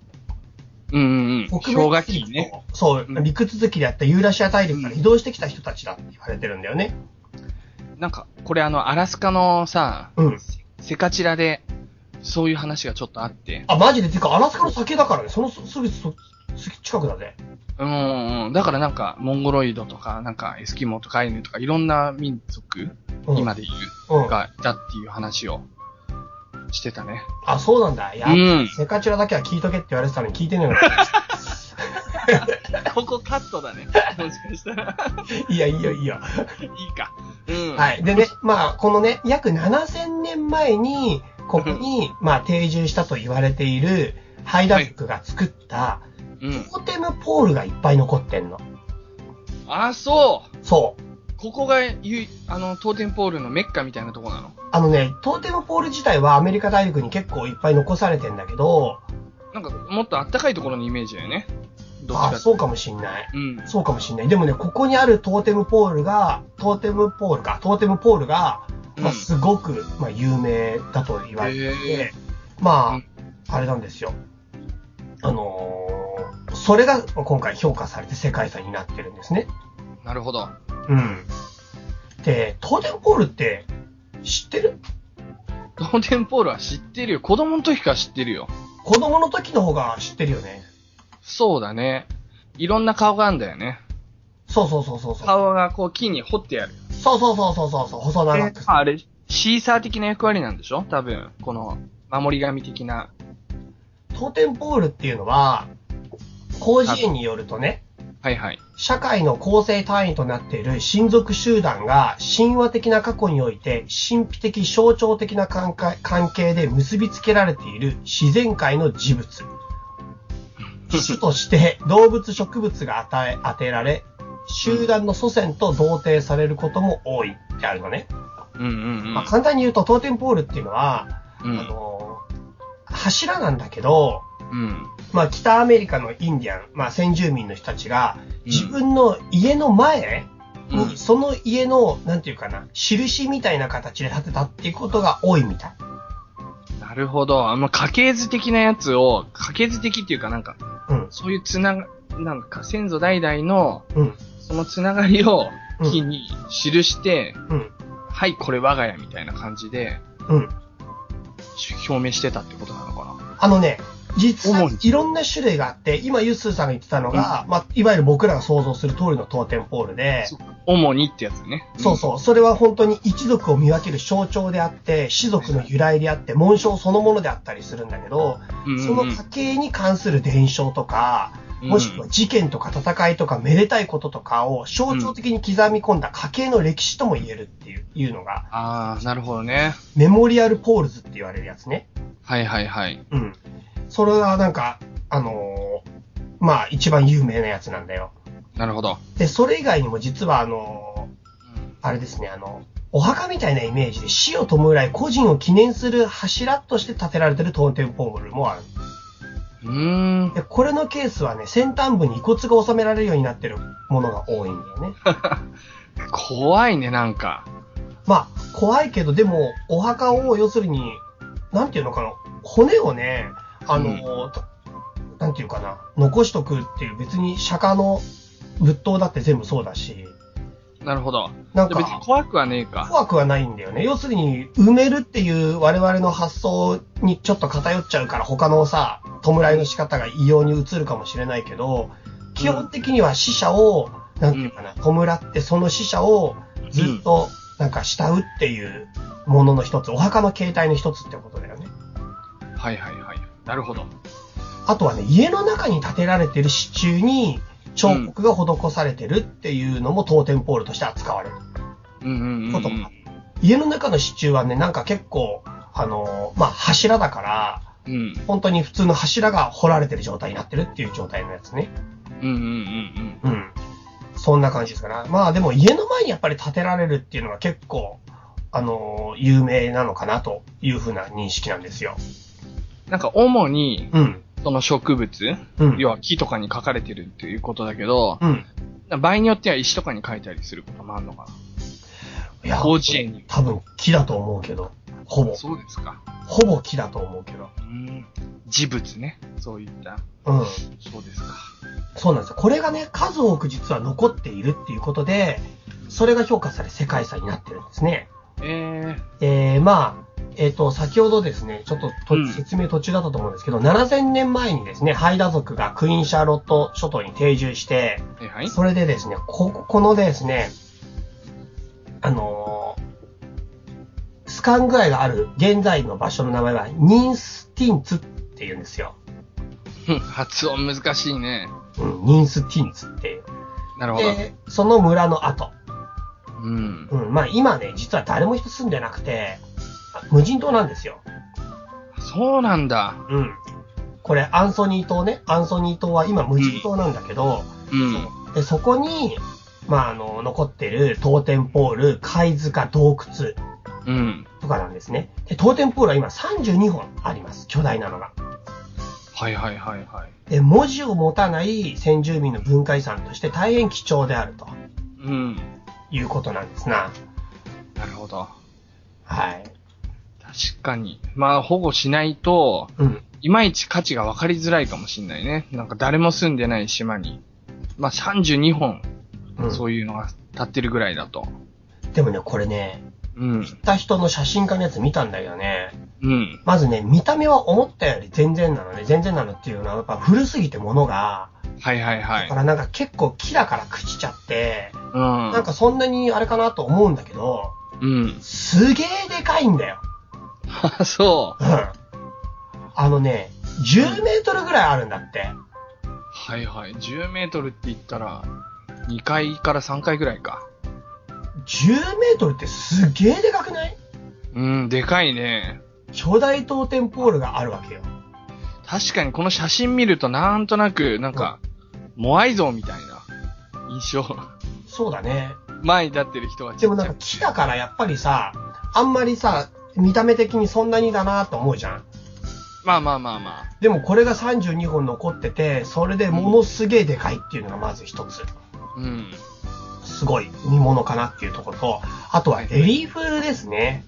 [SPEAKER 2] うんうんうん。氷河期にね。。
[SPEAKER 3] そう
[SPEAKER 2] う、ん
[SPEAKER 3] 陸続きであったユーラシア大陸から移動してきた人たちだって言われてるんだよね。
[SPEAKER 2] なんか、これあの、アラスカのさ、
[SPEAKER 3] うん。
[SPEAKER 2] セカチラで、そういう話がちょっとあって。
[SPEAKER 3] あ、マジで？てか、アラスカの先だからね、そのすすぐそす近くだぜ。
[SPEAKER 2] うんうんうん。だからなんか、モンゴロイドとか、なんか、エスキモとかアイヌとか、いろんな民族、
[SPEAKER 3] うん、
[SPEAKER 2] 今で言
[SPEAKER 3] うん
[SPEAKER 2] う、。がいたっていう話をしてたね。
[SPEAKER 3] あ、そうなんだ。いや、
[SPEAKER 2] うん
[SPEAKER 3] セカチュラだけは聞いとけって言われてたのに聞いてねえのか。[laughs]
[SPEAKER 2] ここカットだね。もしかしたら。
[SPEAKER 3] いや、いいよ、いいよ。
[SPEAKER 2] いいか。うん。。
[SPEAKER 3] はいい。でね、まあ、このね、約7000年前に、ここに、まあ、定住したと言われている、ハイダ族が作った、
[SPEAKER 2] うん。
[SPEAKER 3] トーテムポールがいっぱい残ってんの。
[SPEAKER 2] あ、そう
[SPEAKER 3] そう。
[SPEAKER 2] ここがゆい、あの、トーテンポールのメッカみたいなとこなの？
[SPEAKER 3] あのね、トーテムポール自体はアメリカ大陸に結構いっぱい残されてんだけど、
[SPEAKER 2] なんか、もっとあったかいところのイメージだよね。どっち
[SPEAKER 3] あ、
[SPEAKER 2] か
[SPEAKER 3] そうかもしんない。
[SPEAKER 2] うん。
[SPEAKER 3] そうかもしんない。でもね、ここにあるトーテムポールが、トーテムポールか、トーテムポールが、まあ、
[SPEAKER 2] うん
[SPEAKER 3] すごく、まあ、有名だと言われて
[SPEAKER 2] へ
[SPEAKER 3] て、ま
[SPEAKER 2] うん
[SPEAKER 3] あ、あれなんですよ。あのーそれが今回評価されて世界遺産になってるんですね。
[SPEAKER 2] なるほど。
[SPEAKER 3] うん。で、トーテムポールって知ってる？
[SPEAKER 2] トーテンポールは知ってるよ。子供の時から知ってるよ。
[SPEAKER 3] 子供の時の方が知ってるよね。
[SPEAKER 2] そうだね。いろんな顔があるんだよね。
[SPEAKER 3] そうそうそうそうそう。
[SPEAKER 2] 顔がこう木に彫ってある。
[SPEAKER 3] そうそうそうそうそうそう、細長く。
[SPEAKER 2] あれ、シーサー的な役割なんでしょ？多分。この、守り神的な。
[SPEAKER 3] トーテンポールっていうのは、広辞苑によるとね、
[SPEAKER 2] はいはい。
[SPEAKER 3] 社会の構成単位となっている親族集団が神話的な過去において神秘的象徴的な関係で結びつけられている自然界の事物。種として動物植物が与え、当てられ、集団の祖先と同定されることも多いってあるのね。
[SPEAKER 2] うんうんうん。
[SPEAKER 3] まあ、簡単に言うとトーテンポールっていうのは、
[SPEAKER 2] うん
[SPEAKER 3] あの、柱なんだけど、
[SPEAKER 2] うん。
[SPEAKER 3] まあ北アメリカのインディアン、まあ先住民の人たちが、自分の家の前に、
[SPEAKER 2] うん
[SPEAKER 3] その家の、なんていうかな、印みたいな形で建てたっていうことが多いみたい。
[SPEAKER 2] なるほど。あの、家系図的なやつを、家系図的っていうかなんか、
[SPEAKER 3] うん、
[SPEAKER 2] そういうつなが、なんか先祖代々の、
[SPEAKER 3] うん、
[SPEAKER 2] そのつながりを
[SPEAKER 3] うん。
[SPEAKER 2] 木に記して、
[SPEAKER 3] うん、
[SPEAKER 2] はい、これ我が家みたいな感じで、
[SPEAKER 3] うん。
[SPEAKER 2] し表明してたってことなのか
[SPEAKER 3] あのね、実際いろんな種類があって、今ユッスーさんが言ってたのが、まあ、いわゆる僕らが想像する通りの当店ポールで、
[SPEAKER 2] な主にってやつね。
[SPEAKER 3] そうそう。それは本当に一族を見分ける象徴であって、氏族の由来であって、紋章そのものであったりするんだけど、
[SPEAKER 2] うん。うん
[SPEAKER 3] その家系に関する伝承とか、
[SPEAKER 2] うん
[SPEAKER 3] もしくは事件とか戦いとかめでたいこととかを象徴的に刻み込んだ家系の歴史とも言えるっていういうのが、
[SPEAKER 2] ああ、なるほどね。
[SPEAKER 3] メモリアルポールズって言われるやつね。
[SPEAKER 2] はいはいはい。
[SPEAKER 3] うん。それがなんか、あのーまあ一番有名なやつなんだよ。
[SPEAKER 2] なるほど。
[SPEAKER 3] で、それ以外にも実はあのーあれですね、あの、お墓みたいなイメージで死を弔い個人を記念する柱として建てられてる当店ポールもある。
[SPEAKER 2] うーん。
[SPEAKER 3] で、これのケースはね、先端部に遺骨が収められるようになってるものが多いんだよね。[laughs]
[SPEAKER 2] 怖いね、なんか。
[SPEAKER 3] まあ、怖いけど、でも、お墓を、要するに、なんていうのかな、骨をね、あのー、となんていうかな、残しとくっていう、別に釈迦の仏塔だって全部そうだし、
[SPEAKER 2] なるほど。
[SPEAKER 3] なん
[SPEAKER 2] 別に
[SPEAKER 3] か、
[SPEAKER 2] 怖くはねえか。
[SPEAKER 3] 怖くはないんだよね。要するに、埋めるっていう我々の発想にちょっと偏っちゃうから、他のさ、弔いの仕方が異様に移るかもしれないけど、基本的には死者を、なんていうかな、弔ってその死者をずっと、なんか慕うっていうものの一つ、お墓の形態の一つってことだよね。
[SPEAKER 2] はいはいはい。なるほど。
[SPEAKER 3] あとはね、家の中に建てられてる支柱に彫刻が施されてるっていうのも当店ポールとして扱われる。
[SPEAKER 2] うんうんうん、うん
[SPEAKER 3] ことも。家の中の支柱はね、なんか結構、あのーまあ、柱だから、
[SPEAKER 2] うん。
[SPEAKER 3] 本当に普通の柱が掘られてる状態になってるっていう状態のやつね。
[SPEAKER 2] うんうんうんうん。
[SPEAKER 3] うん。そんな感じですかね。まあでも家の前にやっぱり建てられるっていうのが結構、あのー有名なのかなというふうな認識なんですよ。
[SPEAKER 2] なんか主に、
[SPEAKER 3] うん。
[SPEAKER 2] その植物、
[SPEAKER 3] うん。
[SPEAKER 2] 要は木とかに書かれてるっていうことだけど、
[SPEAKER 3] うん。
[SPEAKER 2] 場合によっては石とかに書いたりすることもあるのか
[SPEAKER 3] いや
[SPEAKER 2] な。広辞苑に。
[SPEAKER 3] 多分木だと思うけど。ほぼ。
[SPEAKER 2] そうですか。
[SPEAKER 3] ほぼ木だと思うけど。
[SPEAKER 2] うん。事物ね。そういった。
[SPEAKER 3] うん。
[SPEAKER 2] そうですか。
[SPEAKER 3] そうなんですよ。これがね、数多く実は残っているっていうことで、それが評価され世界遺産になってるんですね。
[SPEAKER 2] え
[SPEAKER 3] えー、まあ、えっ、と、先ほどですね、ちょっとと
[SPEAKER 2] うん
[SPEAKER 3] 説明途中だったと思うんですけど、7000年前にですね、ハイダ族がクイーンシャーロット諸島に定住して、
[SPEAKER 2] ー、はいはい。
[SPEAKER 3] それでですね、こここのですね、あのースカン具合がある現在の場所の名前は、ニンスティンツって言うんですよ。[laughs]
[SPEAKER 2] 発音難しいね。
[SPEAKER 3] うん、ニンスティンツっていう。
[SPEAKER 2] なるほど。
[SPEAKER 3] で、その村の後。
[SPEAKER 2] うん。
[SPEAKER 3] うん、まあ今ね、実は誰も人住んでなくて、あ無人島なんですよ。
[SPEAKER 2] そうなんだ。
[SPEAKER 3] うん。これ、アンソニー島ね。アンソニー島は今無人島なんだけど、
[SPEAKER 2] うん。
[SPEAKER 3] で、そこに、まあ、あの、残ってる当店ポール、貝塚、洞窟
[SPEAKER 2] うん。
[SPEAKER 3] とかなんですね。で、当店ポールは今32本あります。巨大なのが。
[SPEAKER 2] はいはいはいはい。
[SPEAKER 3] で、文字を持たない先住民の文化遺産として大変貴重であると
[SPEAKER 2] うん。
[SPEAKER 3] いうことなんですな。
[SPEAKER 2] なるほど。
[SPEAKER 3] はい。
[SPEAKER 2] 確かに。まあ、保護しないと、
[SPEAKER 3] うん。
[SPEAKER 2] いまいち価値が分かりづらいかもしんないね。なんか誰も住んでない島に。まあ、32本、
[SPEAKER 3] うん。
[SPEAKER 2] そういうのが立ってるぐらいだと。
[SPEAKER 3] でもね、これね、
[SPEAKER 2] うん。
[SPEAKER 3] 行った人の写真家のやつ見たんだけどね、
[SPEAKER 2] うん。
[SPEAKER 3] まずね、見た目は思ったより全然なのね。全然なのっていうのは、やっぱ古すぎてものが、
[SPEAKER 2] はいはいはい
[SPEAKER 3] だか。らなんか結構木だから朽ちちゃって、
[SPEAKER 2] うん。
[SPEAKER 3] なんかそんなにあれかなと思うんだけど、
[SPEAKER 2] うん。
[SPEAKER 3] すげえでかいんだよ。[laughs]
[SPEAKER 2] あ、そ
[SPEAKER 3] うん。あのね、10メートルぐらいあるんだって。
[SPEAKER 2] う。はいはい。10メートルって言ったら、2階から3階ぐらいか。
[SPEAKER 3] 10メートルってすげえでかくない？
[SPEAKER 2] うん、でかいね。
[SPEAKER 3] 巨大当店ポールがあるわけよ。
[SPEAKER 2] 確かにこの写真見るとなんとなく、なんか、モアイ像みたいな印象。
[SPEAKER 3] そうだね。
[SPEAKER 2] 前に立ってる人がちっちゃい
[SPEAKER 3] でもなんか木だからやっぱりさ、あんまりさ、見た目的にそんなにだなと思うじゃん。
[SPEAKER 2] まあまあまあまあ。
[SPEAKER 3] でもこれが32本残ってて、それでものすげえでかいっていうのがまず一つ。
[SPEAKER 2] うん。
[SPEAKER 3] すごい見物かなっていうところと、あとはレリーフですね。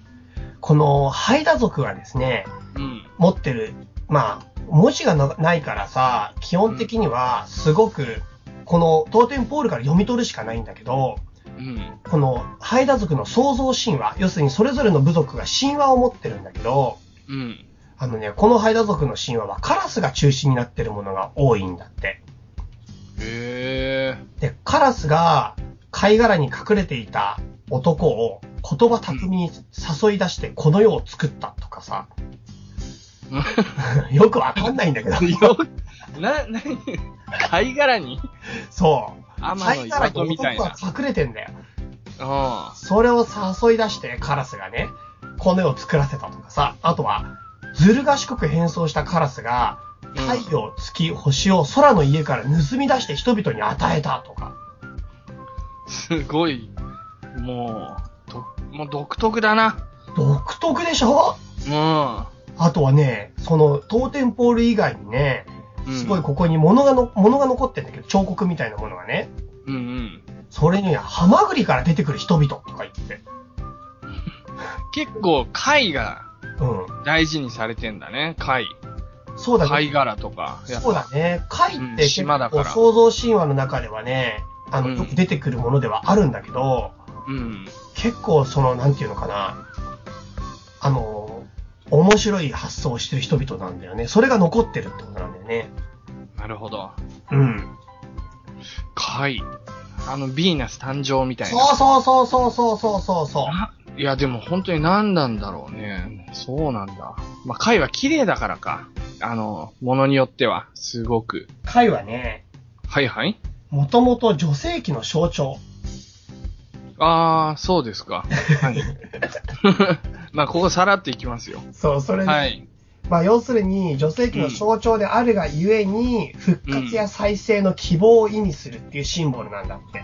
[SPEAKER 3] このハイダ族がですね、
[SPEAKER 2] うん。
[SPEAKER 3] 持ってる、まあ、文字がなないからさ、基本的にはすごく、このトーテンポールから読み取るしかないんだけど、
[SPEAKER 2] うん。
[SPEAKER 3] このハイダ族の創造神話、要するにそれぞれの部族が神話を持ってるんだけど、
[SPEAKER 2] うん。
[SPEAKER 3] あのね、このハイダ族の神話はカラスが中心になってるものが多いんだって。
[SPEAKER 2] へえ。
[SPEAKER 3] で、カラスが貝殻に隠れていた男を言葉巧みに誘い出してこの世を作ったとかさ、[laughs] よくわかんないんだけど、[laughs]
[SPEAKER 2] よ、な、なに、貝殻に？
[SPEAKER 3] そう。貝殻と
[SPEAKER 2] 岩戸みたいな。
[SPEAKER 3] 男が隠れてんだよ。
[SPEAKER 2] あ
[SPEAKER 3] それを誘い出してカラスがね、この世を作らせたとかさ、あとは、ずる賢く変装したカラスが、太陽、月、星を空の家から盗み出して人々に与えたとか。
[SPEAKER 2] すごい、もう、と、もう独特だな。
[SPEAKER 3] 独特でしょ？
[SPEAKER 2] う
[SPEAKER 3] あとはね、その、トーテンポール以外にね、
[SPEAKER 2] ん。
[SPEAKER 3] すごいここに物がの、物が残ってんだけど、彫刻みたいなものがね。
[SPEAKER 2] うんうん。
[SPEAKER 3] それには、ハマグリから出てくる人々とか言って。[laughs]
[SPEAKER 2] 結構貝が
[SPEAKER 3] うん。
[SPEAKER 2] 大事にされてんだね。貝。
[SPEAKER 3] そうだね。
[SPEAKER 2] 貝殻とか。
[SPEAKER 3] そうだね。貝
[SPEAKER 2] うん
[SPEAKER 3] って結構創造神話の中ではね、あの、
[SPEAKER 2] うん
[SPEAKER 3] よく出てくるものではあるんだけど、
[SPEAKER 2] うん。
[SPEAKER 3] 結構その、なんていうのかな、あの、面白い発想をしてる人々なんだよね。それが残ってるってことなんだよね。
[SPEAKER 2] なるほど。
[SPEAKER 3] うん。
[SPEAKER 2] かい。あの、ヴィーナス誕生みたいな。
[SPEAKER 3] そうそうそうそうそうそうそう。
[SPEAKER 2] いや、でも本当に何なんだろうね。そうなんだ。まあ、貝は綺麗だからか。あの、ものによっては、すごく。
[SPEAKER 3] 貝はね。
[SPEAKER 2] はいはい
[SPEAKER 3] もともと女性器の象徴。
[SPEAKER 2] ああ、そうですか。はい。[laughs] まあ、ここさらっといきますよ。
[SPEAKER 3] そう、それで、
[SPEAKER 2] はい。
[SPEAKER 3] まあ要するに女性器の象徴であるがゆえに、復活や再生の希望を意味するっていうシンボルなんだって。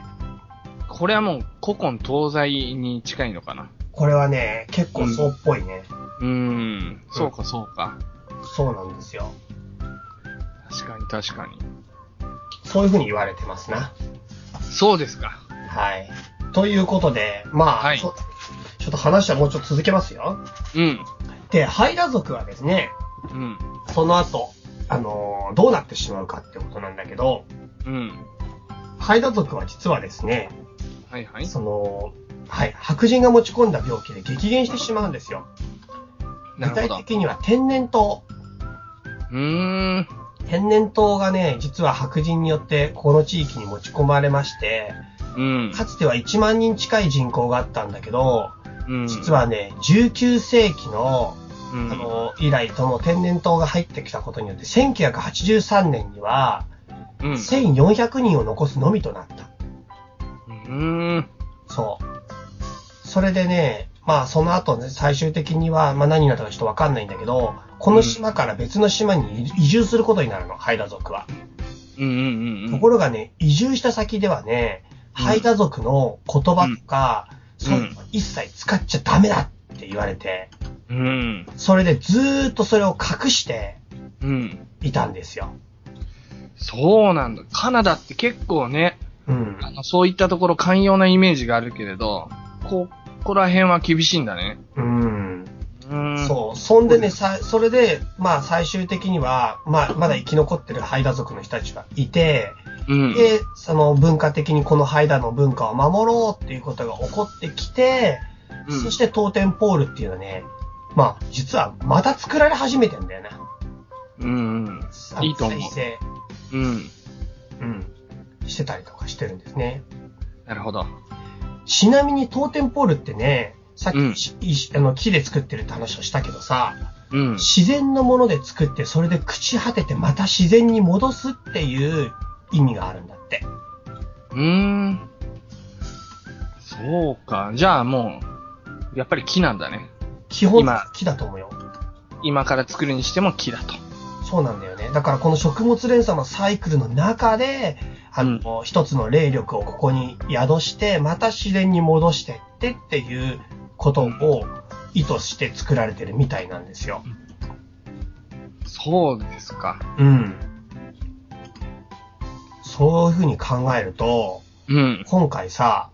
[SPEAKER 2] これはもう古今東西に近いのかな？
[SPEAKER 3] これはね、結構そうっぽいね。
[SPEAKER 2] うーん。そうかそうか。
[SPEAKER 3] そうなんですよ。
[SPEAKER 2] 確かに確かに。
[SPEAKER 3] そういうふうに言われてますな。
[SPEAKER 2] そうですか。
[SPEAKER 3] はい。ということで、まあ、
[SPEAKER 2] はい
[SPEAKER 3] ちょっと話はもうちょっと続けますよ。
[SPEAKER 2] うん。
[SPEAKER 3] で、ハイダ族はですね、
[SPEAKER 2] うん。
[SPEAKER 3] その後、あのーどうなってしまうかってことなんだけど、
[SPEAKER 2] うん。
[SPEAKER 3] ハイダ族は実はですね、
[SPEAKER 2] はいはい。
[SPEAKER 3] その、はい、白人が持ち込んだ病気で激減してしまうんですよ。具体
[SPEAKER 2] なるほど。
[SPEAKER 3] 的には天然痘。
[SPEAKER 2] うーん。
[SPEAKER 3] 天然痘がね、実は白人によってこの地域に持ち込まれまして、
[SPEAKER 2] うん。
[SPEAKER 3] かつては1万人近い人口があったんだけど、
[SPEAKER 2] うん。
[SPEAKER 3] 実はね、19世紀の、
[SPEAKER 2] うん、
[SPEAKER 3] あの、以来、その天然痘が入ってきたことによって、1983年には、
[SPEAKER 2] うん。
[SPEAKER 3] 1400人を残すのみとなった。
[SPEAKER 2] うーん。
[SPEAKER 3] そう。それでね、まあその後ね、最終的には、まあ何になったかちょっとわかんないんだけど、この島から別の島に移住することになるの、ハイダ族は。
[SPEAKER 2] うんうんうんうん。
[SPEAKER 3] ところがね、移住した先ではね、
[SPEAKER 2] うん
[SPEAKER 3] ハイダ族の言葉とか、
[SPEAKER 2] うん
[SPEAKER 3] そ一切使っちゃダメだって言われて、
[SPEAKER 2] うん。
[SPEAKER 3] それでずーっとそれを隠して
[SPEAKER 2] うん。
[SPEAKER 3] いたんですよ。
[SPEAKER 2] そうなんだ。カナダって結構ね、
[SPEAKER 3] うん。
[SPEAKER 2] あの、そういったところ寛容なイメージがあるけれど、こ、ここら辺は厳しいんだね。
[SPEAKER 3] うん。そう。そんでね、さ、それで、まあ最終的には、まあまだ生き残ってるハイダ族の人たちがいて、
[SPEAKER 2] う。うん。
[SPEAKER 3] で、その文化的にこのハイダの文化を守ろうっていうことが起こってきて、
[SPEAKER 2] うん
[SPEAKER 3] そしてトーテンポールっていうのはね、まあ実はまた作られ始めてんだよな。
[SPEAKER 2] うんうん。いいと思う
[SPEAKER 3] 再生、
[SPEAKER 2] うん。
[SPEAKER 3] うん、してたりとかしてるんですね。
[SPEAKER 2] なるほど。
[SPEAKER 3] ちなみにトーテンポールってね、さっき、
[SPEAKER 2] うん
[SPEAKER 3] いあの木で作ってるって話をしたけどさ、
[SPEAKER 2] うん。
[SPEAKER 3] 自然のもので作ってそれで朽ち果ててまた自然に戻すっていう意味があるんだって。
[SPEAKER 2] うーん。そうか。じゃあもう、やっぱり木なんだね。
[SPEAKER 3] 基本
[SPEAKER 2] 今
[SPEAKER 3] 木だと思うよ。
[SPEAKER 2] 今から作るにしても木だと。
[SPEAKER 3] そうなんだよね。だからこの食物連鎖のサイクルの中で、あの、一つの霊力をここに宿して、また自然に戻してってっていうことを意図して作られてるみたいなんですよ。
[SPEAKER 2] そうですか。
[SPEAKER 3] うん。そういうふうに考えると、
[SPEAKER 2] うん。
[SPEAKER 3] 今回さ、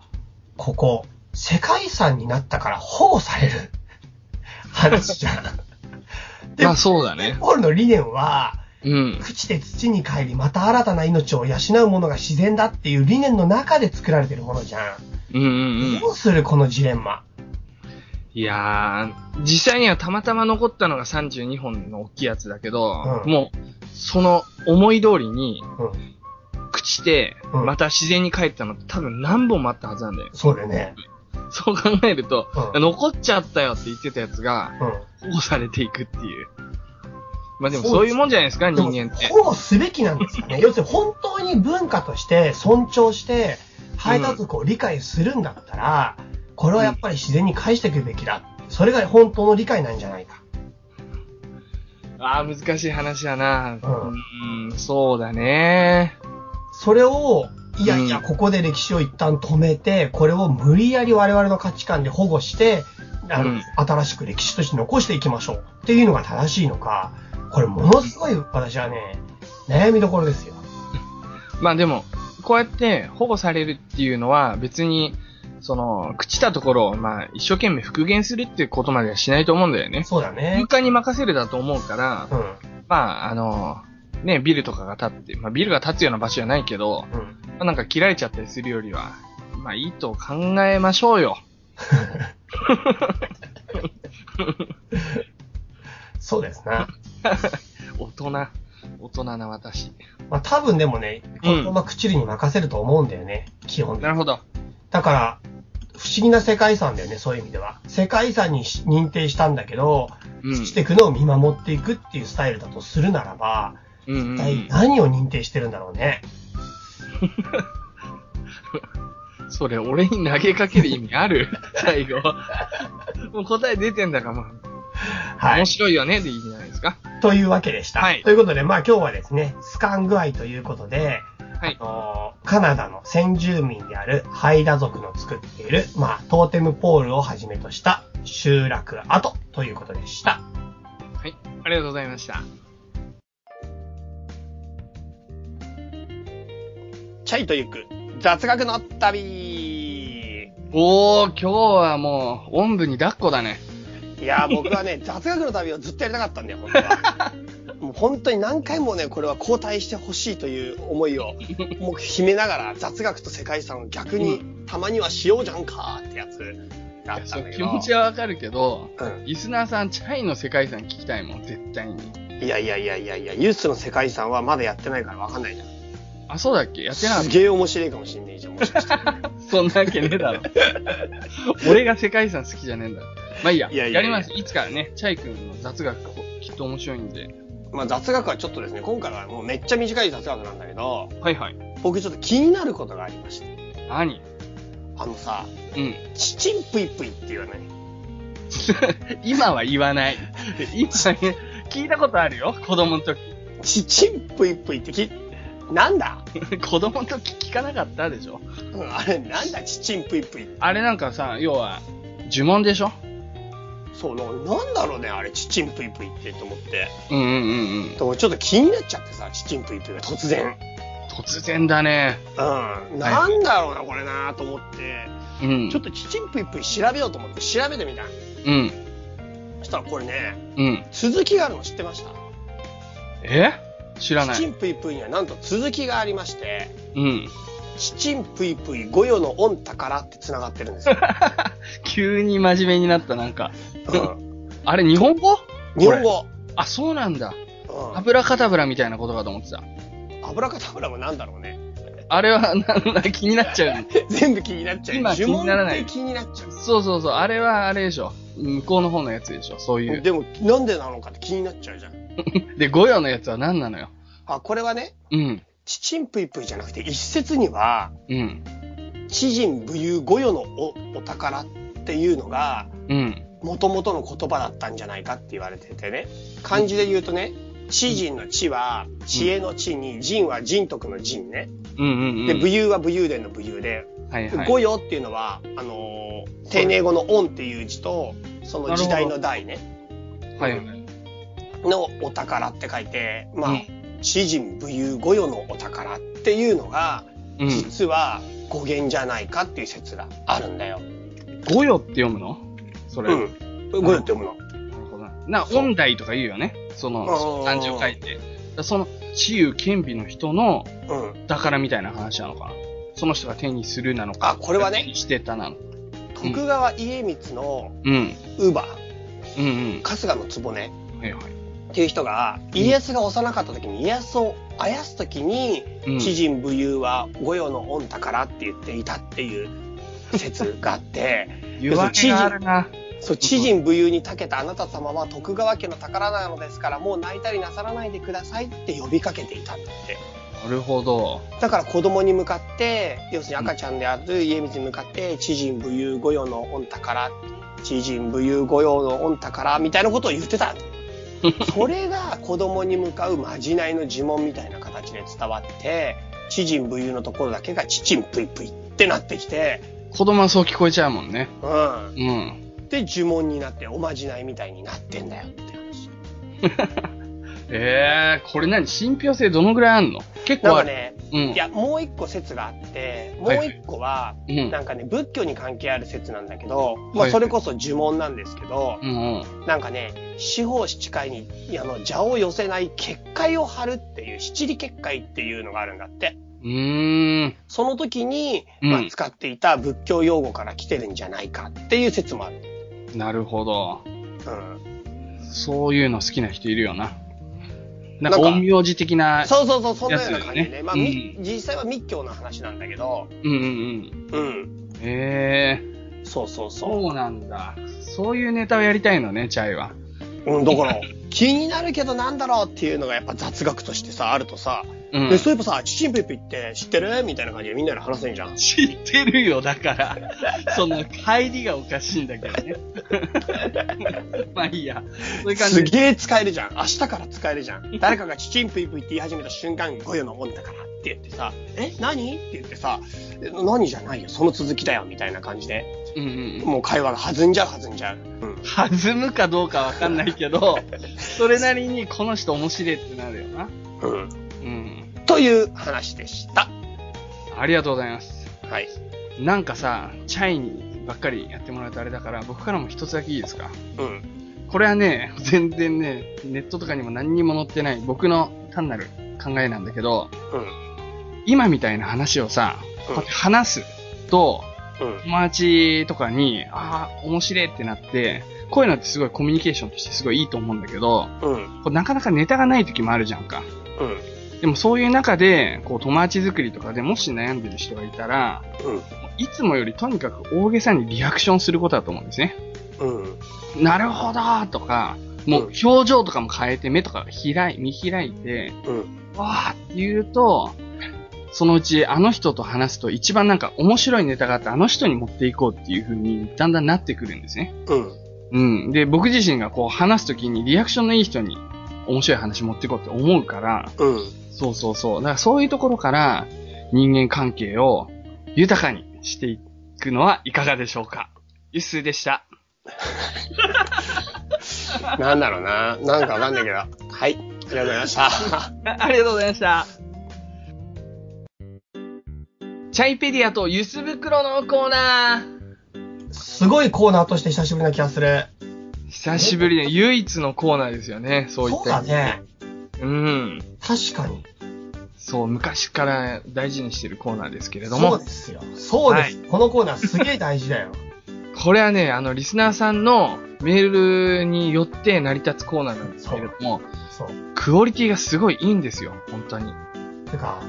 [SPEAKER 3] ここ、世界遺産になったから保護される [laughs] 話じゃん。で
[SPEAKER 2] まあそうだね。
[SPEAKER 3] ポールの理念は、
[SPEAKER 2] うん。
[SPEAKER 3] 朽ちて土に帰り、また新たな命を養うものが自然だっていう理念の中で作られてるものじゃん。
[SPEAKER 2] うんうんうん。
[SPEAKER 3] どうするこのジレンマ？
[SPEAKER 2] いやー、実際にはたまたま残ったのが32本の大きいやつだけど、
[SPEAKER 3] うん
[SPEAKER 2] もう、その思い通りに、
[SPEAKER 3] うん。
[SPEAKER 2] 朽ちて、
[SPEAKER 3] うん
[SPEAKER 2] また自然に帰ったのって多分何本もあったはずなんだよ。
[SPEAKER 3] そうだよね。
[SPEAKER 2] そう考えると、
[SPEAKER 3] うん
[SPEAKER 2] 残っちゃったよって言ってたやつが、
[SPEAKER 3] うん。
[SPEAKER 2] 保護されていくっていう。まあでも
[SPEAKER 3] そう
[SPEAKER 2] いうもんじゃないですか、人間って。
[SPEAKER 3] 保護すべきなんですかね。[laughs] 要するに本当に文化として尊重して、排他族を理解するんだったら、これはやっぱり自然に返していくべきだ。それが本当の理解なんじゃないか。
[SPEAKER 2] ああ、難しい話だな。
[SPEAKER 3] うん
[SPEAKER 2] うん、そうだね。
[SPEAKER 3] それを、いやいや、
[SPEAKER 2] うん
[SPEAKER 3] ここで歴史を一旦止めて、これを無理やり我々の価値観で保護して、あの
[SPEAKER 2] うん
[SPEAKER 3] 新しく歴史として残していきましょうっていうのが正しいのか、これものすごい私はね、悩みどころですよ。[laughs]
[SPEAKER 2] まあでも、こうやって保護されるっていうのは別に、その、朽ちたところを、まあ、一生懸命復元するっていうことまではしないと思うんだよね。
[SPEAKER 3] そうだね
[SPEAKER 2] 空。間に任せるだと思うから、
[SPEAKER 3] うん。
[SPEAKER 2] まあ、あの、ね、ビルとかが建って、まあ、ビルが建つような場所じゃないけど、
[SPEAKER 3] うん。
[SPEAKER 2] まあ、なんか切られちゃったりするよりは、まあ、いいと考えましょうよ。
[SPEAKER 3] そうですな。[laughs]
[SPEAKER 2] 大人、大人な私。
[SPEAKER 3] まあ多分でもね、こ
[SPEAKER 2] うん
[SPEAKER 3] のまま朽ちるに任せると思うんだよね。基本的に
[SPEAKER 2] なるほど。
[SPEAKER 3] だから、不思議な世界遺産だよね、そういう意味では。世界遺産にし認定したんだけど、
[SPEAKER 2] うん。
[SPEAKER 3] 朽ちていくのを見守っていくっていうスタイルだとするならば、
[SPEAKER 2] うんうんう
[SPEAKER 3] 一体
[SPEAKER 2] ん。
[SPEAKER 3] 何を認定してるんだろうね。[laughs]
[SPEAKER 2] それ、俺に投げかける意味ある？[laughs] 最後。もう答え出てんだから、まあ、
[SPEAKER 3] はい
[SPEAKER 2] 面。白いよねでいいんじゃないですか。
[SPEAKER 3] というわけでした。
[SPEAKER 2] はい
[SPEAKER 3] ということで、まあ今日はですね、スカン具合ということで、
[SPEAKER 2] はい
[SPEAKER 3] あのーカナダの先住民であるハイダ族の作っている、まあ、トーテムポールをはじめとした集落跡ということでした。
[SPEAKER 2] はい。ありがとうございました。
[SPEAKER 4] チャイと行く雑学の旅
[SPEAKER 2] おー、今日はもう、おんぶに抱っこだね。
[SPEAKER 4] いやー僕はね、[laughs] 雑学の旅をずっとやりたかったんだよ、本当は。[laughs] 本当に何回もね、これは交代してほしいという思いを、もう秘めながら雑学と世界遺産を逆にたまにはしようじゃんかってやつがあった
[SPEAKER 2] ん
[SPEAKER 4] だけど。
[SPEAKER 2] 気持ちはわかるけど、
[SPEAKER 4] うん
[SPEAKER 2] リスナーさん、チャイの世界遺産聞きたいもん、絶対に。
[SPEAKER 4] いやいやいやいやいや、ユースの世界遺産はまだやってないからわかんないじゃん。
[SPEAKER 2] あ、そうだっけ？やってなかっ
[SPEAKER 4] すげえ面白いかもしんねえじゃん、もしかして。
[SPEAKER 2] た。[laughs] そんなわけねえだろ。[laughs] 俺が世界遺産好きじゃねえんだ。まあいいや。
[SPEAKER 4] いやいやいや
[SPEAKER 2] ります。いつかね、チャイ君の雑学、きっと面白いんで。
[SPEAKER 4] まあ雑学はちょっとですね、今回はもうめっちゃ短い雑学なんだけど、
[SPEAKER 2] はいはい。
[SPEAKER 4] 僕ちょっと気になることがありまして。
[SPEAKER 2] 何？
[SPEAKER 4] あのさ、
[SPEAKER 2] うん。
[SPEAKER 4] チチンプイプイって言わない？[laughs]
[SPEAKER 2] 今は言わない。今ね、聞いたことあるよ、子供の時。
[SPEAKER 4] チチンプイプイってき、なんだ、[laughs]
[SPEAKER 2] 子供の時聞かなかったでしょ
[SPEAKER 4] うん、あれなんだチチンプイプイ。
[SPEAKER 2] あれなんかさ、要は、呪文でしょ？
[SPEAKER 4] そう、ななんだろうね、あれチチンプイプイってと思って。
[SPEAKER 2] うんうんうんうん。
[SPEAKER 4] でもちょっと気になっちゃってさ、チチンプイプイが突然。
[SPEAKER 2] 突然だね。
[SPEAKER 4] うん。なんだろうな、これなと思って、
[SPEAKER 2] うん。
[SPEAKER 4] ちょっとチチンプイプイ調べようと思って調べてみた。
[SPEAKER 2] うん。
[SPEAKER 4] そしたらこれね、
[SPEAKER 2] うん。
[SPEAKER 4] 続きがあるの知ってました？
[SPEAKER 2] え？知らない。
[SPEAKER 4] チチンプイプイにはなんと続きがありまして、
[SPEAKER 2] うん。
[SPEAKER 4] チチンプイプイ御用の御宝って繋がってるんですよ。[laughs]
[SPEAKER 2] 急に真面目になった、なんか。
[SPEAKER 4] うん
[SPEAKER 2] あれ、日本語？
[SPEAKER 4] 日本語。
[SPEAKER 2] あ、そうなんだ。
[SPEAKER 4] うん
[SPEAKER 2] アブラカタブラみたいなことかと思ってた。
[SPEAKER 4] 油かたぶらもなんだろうね。
[SPEAKER 2] あれは、なんだ、気になっちゃう。[laughs]
[SPEAKER 4] 全部気になっちゃう。
[SPEAKER 2] 今気にならない
[SPEAKER 4] 気になっちゃう。
[SPEAKER 2] そうそうそう。あれは、あれでしょ。向こうの方のやつでしょ。そういう。
[SPEAKER 4] でも、なんでなのかって気になっちゃうじゃん。[laughs]
[SPEAKER 2] で、ゴヨのやつは何なのよ。
[SPEAKER 4] あ、これはね、
[SPEAKER 2] うん。
[SPEAKER 4] チチンプイプイじゃなくて、一説には、
[SPEAKER 2] うん。
[SPEAKER 4] 知人武勇御用のおお宝っていうのが、
[SPEAKER 2] うん。
[SPEAKER 4] 元々の言葉だったんじゃないかって言われててね。漢字で言うとね、知人の知は、知恵の知に、人は人徳の人ね。
[SPEAKER 2] うんうんうん。
[SPEAKER 4] で、武勇は武勇伝の武勇で、
[SPEAKER 2] はいはい。
[SPEAKER 4] 御用っていうのは、あのー丁寧語の恩っていう字と、その時代の代ね。
[SPEAKER 2] はいはい。
[SPEAKER 3] のお宝って書いて、まあ、
[SPEAKER 2] うん
[SPEAKER 3] 詩人武勇御用のお宝っていうのが、
[SPEAKER 2] うん。
[SPEAKER 3] 実は語源じゃないかっていう説があるんだよ。
[SPEAKER 2] 五よって読むの？それ。
[SPEAKER 3] うん。御用って読むの。
[SPEAKER 2] なるほどな。な、音大とか言うよね。その、
[SPEAKER 3] うん
[SPEAKER 2] 漢字を書いて。だからその、私有兼備の人の
[SPEAKER 3] うん。
[SPEAKER 2] 宝みたいな話なのかな。その人が手にするなのか。
[SPEAKER 3] あこれはね
[SPEAKER 2] してたなの。
[SPEAKER 3] 徳川家光の
[SPEAKER 2] うん。
[SPEAKER 3] 乳母、
[SPEAKER 2] うんうん。
[SPEAKER 3] 春日の局ね
[SPEAKER 2] はいはい。
[SPEAKER 3] っていう人が、家康が幼かった時に、家康をあやす時に、
[SPEAKER 2] うん。
[SPEAKER 3] 知人武勇は御用の御宝って言っていたっていう説があって、[laughs]
[SPEAKER 2] 言われがあるな。
[SPEAKER 3] そう、知人武勇に長けたあなた様は徳川家の宝なのですから、もう泣いたりなさらないでくださいって呼びかけていたんだって。
[SPEAKER 2] なるほど。
[SPEAKER 3] だから子供に向かって、要するに赤ちゃんである家光に向かって、知人武勇御用の御宝、知人武勇御用の御宝みたいなことを言ってた。[laughs] それが子供に向かうまじないの呪文みたいな形で伝わって、知人武勇のところだけがちちんぷいぷいってなってきて、
[SPEAKER 2] 子供はそう聞こえちゃうもんね。
[SPEAKER 3] うん。
[SPEAKER 2] うん。
[SPEAKER 3] で、呪文になっておまじないみたいになってんだよって話。
[SPEAKER 2] え [laughs] えー、これ何信憑性どのぐらいあんの？結構ある。
[SPEAKER 3] ね、
[SPEAKER 2] うん。
[SPEAKER 3] いや、もう一個説があって、もう一個は、
[SPEAKER 2] うん。
[SPEAKER 3] なんかね、仏教に関係ある説なんだけど、まあ、
[SPEAKER 2] はい
[SPEAKER 3] それこそ呪文なんですけど、
[SPEAKER 2] うんうん。
[SPEAKER 3] なんかね、四方七海に、あの、邪を寄せない結界を張るっていう、七里結界っていうのがあるんだって。
[SPEAKER 2] うーん。
[SPEAKER 3] その時に、
[SPEAKER 2] うん
[SPEAKER 3] まあ、使っていた仏教用語から来てるんじゃないかっていう説もある。
[SPEAKER 2] なるほど。
[SPEAKER 3] うん。
[SPEAKER 2] そういうの好きな人いるよな。なんか
[SPEAKER 3] なんか
[SPEAKER 2] 陰陽師的な。
[SPEAKER 3] そうそうそう、そんなような感じでね。まあ、
[SPEAKER 2] うん
[SPEAKER 3] み実際は密教の話なんだけど、
[SPEAKER 2] うんうんうん。
[SPEAKER 3] うん。
[SPEAKER 2] へえ
[SPEAKER 3] そうそうそ
[SPEAKER 2] そうなんだ。そういうネタをやりたいのね、チャイは。
[SPEAKER 3] う。うん、だから、気になるけどなんだろうっていうのがやっぱ雑学としてさ、あるとさ、
[SPEAKER 2] うん
[SPEAKER 3] で、そういえばさ、チチンペイって知ってる？みたいな感じでみんなで話せんじゃん。
[SPEAKER 2] 知ってるよ、だから。[laughs] その、入りがおかしいんだけどね。[laughs] まあいいや。そういう感じで。
[SPEAKER 3] すげえ使えるじゃん。明日から使えるじゃん。誰かがチチンペイって言い始めた瞬間、ゴヨのもんだからって言ってさ、え？何？って言ってさ、え何じゃないよ、その続きだよ、みたいな感じで、
[SPEAKER 2] うんうん。
[SPEAKER 3] もう会話が弾んじゃう弾んじゃう。うん。
[SPEAKER 2] 弾むかどうかわかんないけど、それなりにこの人面白いってなるよな。
[SPEAKER 3] うん。
[SPEAKER 2] うん。
[SPEAKER 3] という話でした。
[SPEAKER 2] ありがとうございます。
[SPEAKER 3] はい。
[SPEAKER 2] なんかさ、チャイにばっかりやってもらうとあれだから、僕からも一つだけいいですか？
[SPEAKER 3] うん。
[SPEAKER 2] これはね、全然ね、ネットとかにも何にも載ってない僕の単なる考えなんだけど、
[SPEAKER 3] うん。
[SPEAKER 2] 今みたいな話をさ、こうやって話すと、
[SPEAKER 3] うん。
[SPEAKER 2] 友達とかに、ああ、面白いってなって、こういうのってすごいコミュニケーションとしてすごいいいと思うんだけど、
[SPEAKER 3] うん。
[SPEAKER 2] なかなかネタがない時もあるじゃんか。
[SPEAKER 3] うん。
[SPEAKER 2] でもそういう中で、こう友達作りとかでもし悩んでる人がいたら、
[SPEAKER 3] うん。
[SPEAKER 2] いつもよりとにかく大げさにリアクションすることだと思うんですね。
[SPEAKER 3] うん。
[SPEAKER 2] なるほどとか、もう表情とかも変えて目とか開い、見開いて、
[SPEAKER 3] うん。
[SPEAKER 2] わーって言うと、そのうちあの人と話すと一番なんか面白いネタがあってあの人に持っていこうっていう風にだんだんなってくるんですね。
[SPEAKER 3] うん。
[SPEAKER 2] うん。で、僕自身がこう話すときにリアクションのいい人に面白い話持っていこうって思うから、
[SPEAKER 3] うん。
[SPEAKER 2] そうそうそう。だからそういうところから人間関係を豊かにしていくのはいかがでしょうか。ゆっすーでした。[laughs]
[SPEAKER 3] なんだろうな。なんかわかんないけど。はい。ありがとうございました。
[SPEAKER 2] あ [laughs] ありがとうございました。チャイペディアとゆす袋のコーナー。
[SPEAKER 5] すごいコーナーとして久しぶりな気がする。
[SPEAKER 2] 久しぶりで [laughs] 唯一のコーナーですよね。そういっ
[SPEAKER 5] そう
[SPEAKER 2] た
[SPEAKER 5] だね。
[SPEAKER 2] うん。
[SPEAKER 5] 確かに。
[SPEAKER 2] そう、昔から大事にしてるコーナーですけれど
[SPEAKER 5] そう
[SPEAKER 2] も、
[SPEAKER 5] ですよ。そうです。このコーナーすげえ大事だよ。[laughs]
[SPEAKER 2] これはね、あの、リスナーさんのメールによって成り立つコーナーなんですけれども、
[SPEAKER 5] そう。
[SPEAKER 2] クオリティがすごいいいんですよ、本当に。
[SPEAKER 5] てか、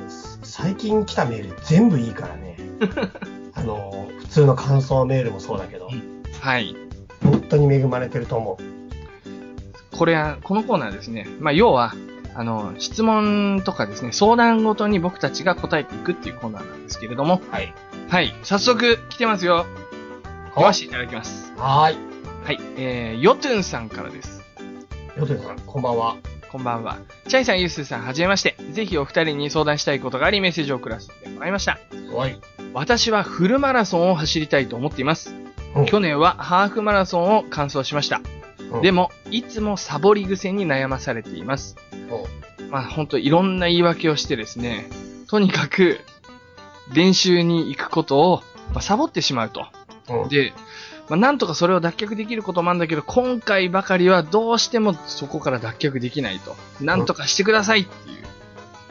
[SPEAKER 5] 最近来たメール全部いいからね。[laughs] あの、普通の感想メールもそうだけど、
[SPEAKER 2] はい。
[SPEAKER 5] 本当に恵まれてると思う。
[SPEAKER 2] これは、このコーナーですね。まあ、要は、あの、質問とかですね、相談ごとに僕たちが答えていくっていうコーナーなんですけれども、
[SPEAKER 5] はい。
[SPEAKER 2] はい。早速来てますよ。読ませていただきます。
[SPEAKER 5] はーい。
[SPEAKER 2] はい。えー、ヨトゥンさんからです。
[SPEAKER 5] ヨトヨさん、こんばんは。
[SPEAKER 2] こんばんは。チャイさん、ユースーさん、はじめまして。ぜひお二人に相談したいことがあり、メッセージを送らせてもらいました。
[SPEAKER 5] はい。
[SPEAKER 2] 私はフルマラソンを走りたいと思っています。
[SPEAKER 5] うん
[SPEAKER 2] 去年はハーフマラソンを完走しました。
[SPEAKER 5] うん
[SPEAKER 2] でも、いつもサボり癖に悩まされています。
[SPEAKER 3] お
[SPEAKER 2] まあほんといろんな言い訳をしてですね、とにかく練習に行くことを、まあ、サボってしまうと。
[SPEAKER 3] うん
[SPEAKER 2] で、まあ、なんとかそれを脱却できることもあるんだけど、今回ばかりはどうしてもそこから脱却できないと。なんとかしてくださいっていう、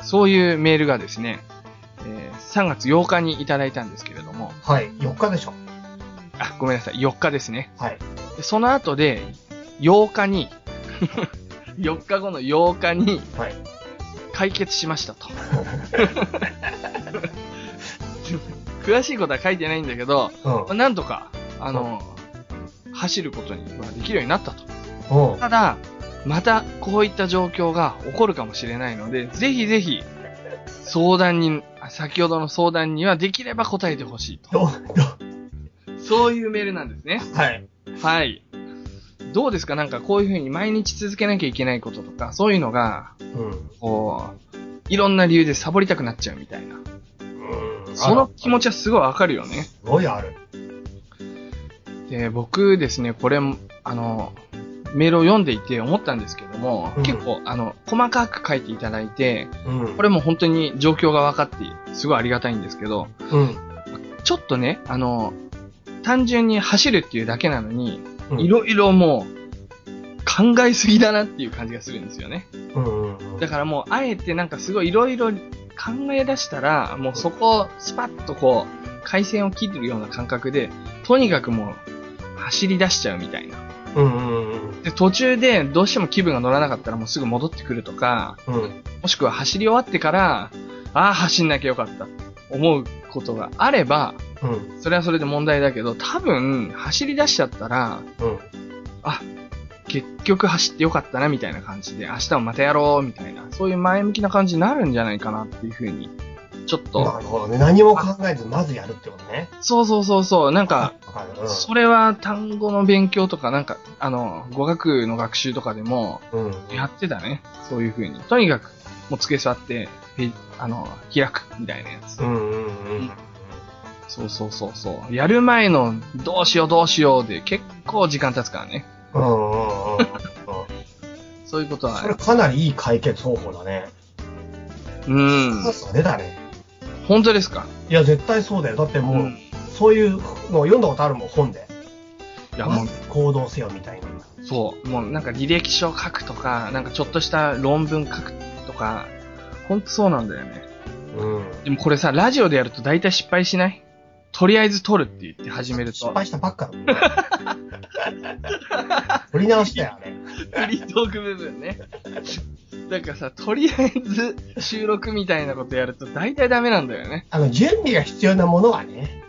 [SPEAKER 2] そういうメールがですね、えー3月8日にいただいたんですけれども、
[SPEAKER 3] はい。4日でしょ。
[SPEAKER 2] あ、ごめんなさい、4日ですね。
[SPEAKER 3] はい。
[SPEAKER 2] でその後で、8日に、4日後の8日に
[SPEAKER 3] はい。
[SPEAKER 2] 解決しましたと。詳しいことは書いてないんだけど、
[SPEAKER 3] うん
[SPEAKER 2] まあなんとか、あの、走ることにまあできるようになったと。
[SPEAKER 3] うん。
[SPEAKER 2] ただ、またこういった状況が起こるかもしれないので、ぜひぜひ、相談に、あ先ほどの相談にはできれば答えてほしいと。
[SPEAKER 3] ど、
[SPEAKER 2] そういうメールなんですね。
[SPEAKER 3] ど、はい。
[SPEAKER 2] はい。どうですか？なんかこういうふうに毎日続けなきゃいけないこととか、そういうのが、
[SPEAKER 3] うん。
[SPEAKER 2] こう、いろんな理由でサボりたくなっちゃうみたいな。
[SPEAKER 3] うん。
[SPEAKER 2] その気持
[SPEAKER 3] ち。
[SPEAKER 2] ちはすごいわかるよね。
[SPEAKER 3] すごいある。
[SPEAKER 2] で、僕ですね、これ、あの、メールを読んでいて思ったんですけども、
[SPEAKER 3] うん
[SPEAKER 2] 結構、あの、細かく書いていただいて、
[SPEAKER 3] うん。
[SPEAKER 2] これも本当に状況が分かって、すごいありがたいんですけど、
[SPEAKER 3] うん。
[SPEAKER 2] ちょっとね、あの、単純に走るっていうだけなのに、
[SPEAKER 3] うん。
[SPEAKER 2] いろいろもう、考えすぎだなっていう感じがするんですよね。だからもう、あえてなんかすごいいろいろ考え出したら、もうそこをスパッとこう、回線を切るような感覚で、とにかくもう、走り出しちゃうみたいな。で、途中でどうしても気分が乗らなかったらもうすぐ戻ってくるとか、
[SPEAKER 3] うん。
[SPEAKER 2] もしくは走り終わってから、ああ、走んなきゃよかった。思うことがあれば、
[SPEAKER 3] うん。
[SPEAKER 2] それはそれで問題だけど、多分、走り出しちゃったら、
[SPEAKER 3] うん。
[SPEAKER 2] あ、結局走ってよかったな、みたいな感じで、明日もまたやろう、みたいな、そういう前向きな感じになるんじゃないかなっていうふうに、ちょっ
[SPEAKER 3] な
[SPEAKER 2] と、
[SPEAKER 3] るほどね。何も考えずまずやるってことね。
[SPEAKER 2] そうそうそうそう、なんか、
[SPEAKER 3] わかる。
[SPEAKER 2] それは単語の勉強とか、なんか、あの、語学の学習とかでも、
[SPEAKER 3] うん。うん。
[SPEAKER 2] やってたね。そういう風に。とにかく、もう机座って、ペあの、開く、みたいなやつ。
[SPEAKER 3] うんうんうん。
[SPEAKER 2] そうそうそうそう。やる前の、どうしようどうしようで、結構時間経つからね。
[SPEAKER 3] うんうんうんうん。
[SPEAKER 2] そういうこと
[SPEAKER 3] それ
[SPEAKER 2] は、
[SPEAKER 3] かなりいい解決方法だね。
[SPEAKER 2] うん。
[SPEAKER 3] チャンスが出たね。
[SPEAKER 2] 本当ですか？
[SPEAKER 3] いや、絶対そうだよ。だってもう、
[SPEAKER 2] うん
[SPEAKER 3] そういうのを読んだことあるもん、本で。
[SPEAKER 2] いや、もう、
[SPEAKER 3] 行動せよみたいな。
[SPEAKER 2] そう。もうなんか履歴書書くとか、なんかちょっとした論文書くとか、ほんとそうなんだよね。
[SPEAKER 3] うん。
[SPEAKER 2] でもこれさ、ラジオでやると大体失敗しない？とりあえず撮るって言って始めると。
[SPEAKER 3] 失敗したばっかだもんね。取り直したよ、あれ。
[SPEAKER 2] フリートーク部分ね。だからさ、とりあえず収録みたいなことやると大体ダメなんだよね。
[SPEAKER 3] あの、準備が必要なものはね。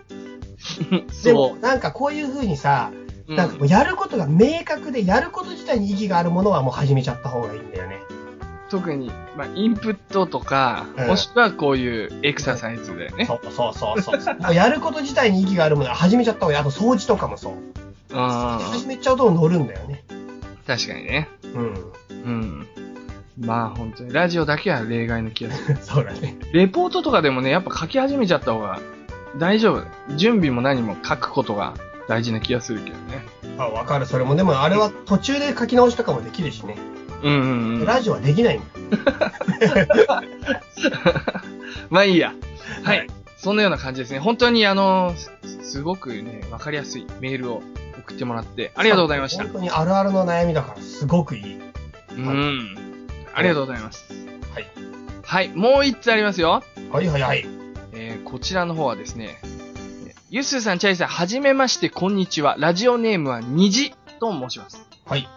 [SPEAKER 3] [laughs] で
[SPEAKER 2] そ
[SPEAKER 3] も、なんかこういう風にさ、
[SPEAKER 2] う。
[SPEAKER 3] なんかもうやることが明確で、やること自体に意義があるものはもう始めちゃった方がいいんだよね。
[SPEAKER 2] 特に、まあ、インプットとか、
[SPEAKER 3] うん
[SPEAKER 2] もしくはこういうエクササイズだよね。
[SPEAKER 3] そうそうそうそう。もう [laughs] やること自体に意義があるものは始めちゃった方がいい。あと掃除とかもそう。
[SPEAKER 2] うん。
[SPEAKER 3] 始めちゃうと乗るんだよね。
[SPEAKER 2] 確かにね。
[SPEAKER 3] うん。
[SPEAKER 2] うん。まあ本当に、ラジオだけは例外の気がする。[laughs]
[SPEAKER 3] そうだね。
[SPEAKER 2] レポートとかでもね、やっぱ書き始めちゃった方が大丈夫。準備も何も書くことが大事な気がするけどね。
[SPEAKER 3] あ、わかる。それも、でもあれは途中で書き直しとかもできるしね。
[SPEAKER 2] うんうんうん。
[SPEAKER 3] ラジオはできないんだ。[laughs]
[SPEAKER 2] まあいいや。はい。
[SPEAKER 3] はい
[SPEAKER 2] そんなような感じですね。本当にあの、すすごくね、わかりやすいメールを送ってもらって、ありがとうございました。
[SPEAKER 3] 本当にあるあるの悩みだから、すごくいい。
[SPEAKER 2] うん。ありがとうございます。
[SPEAKER 3] はい。
[SPEAKER 2] はい。もう一つありますよ。
[SPEAKER 3] はいはいはい。
[SPEAKER 2] えー、こちらの方はですね、えゆっすーさん、チャイさん、はじめまして、こんにちは。ラジオネームは虹と申します。
[SPEAKER 3] はい。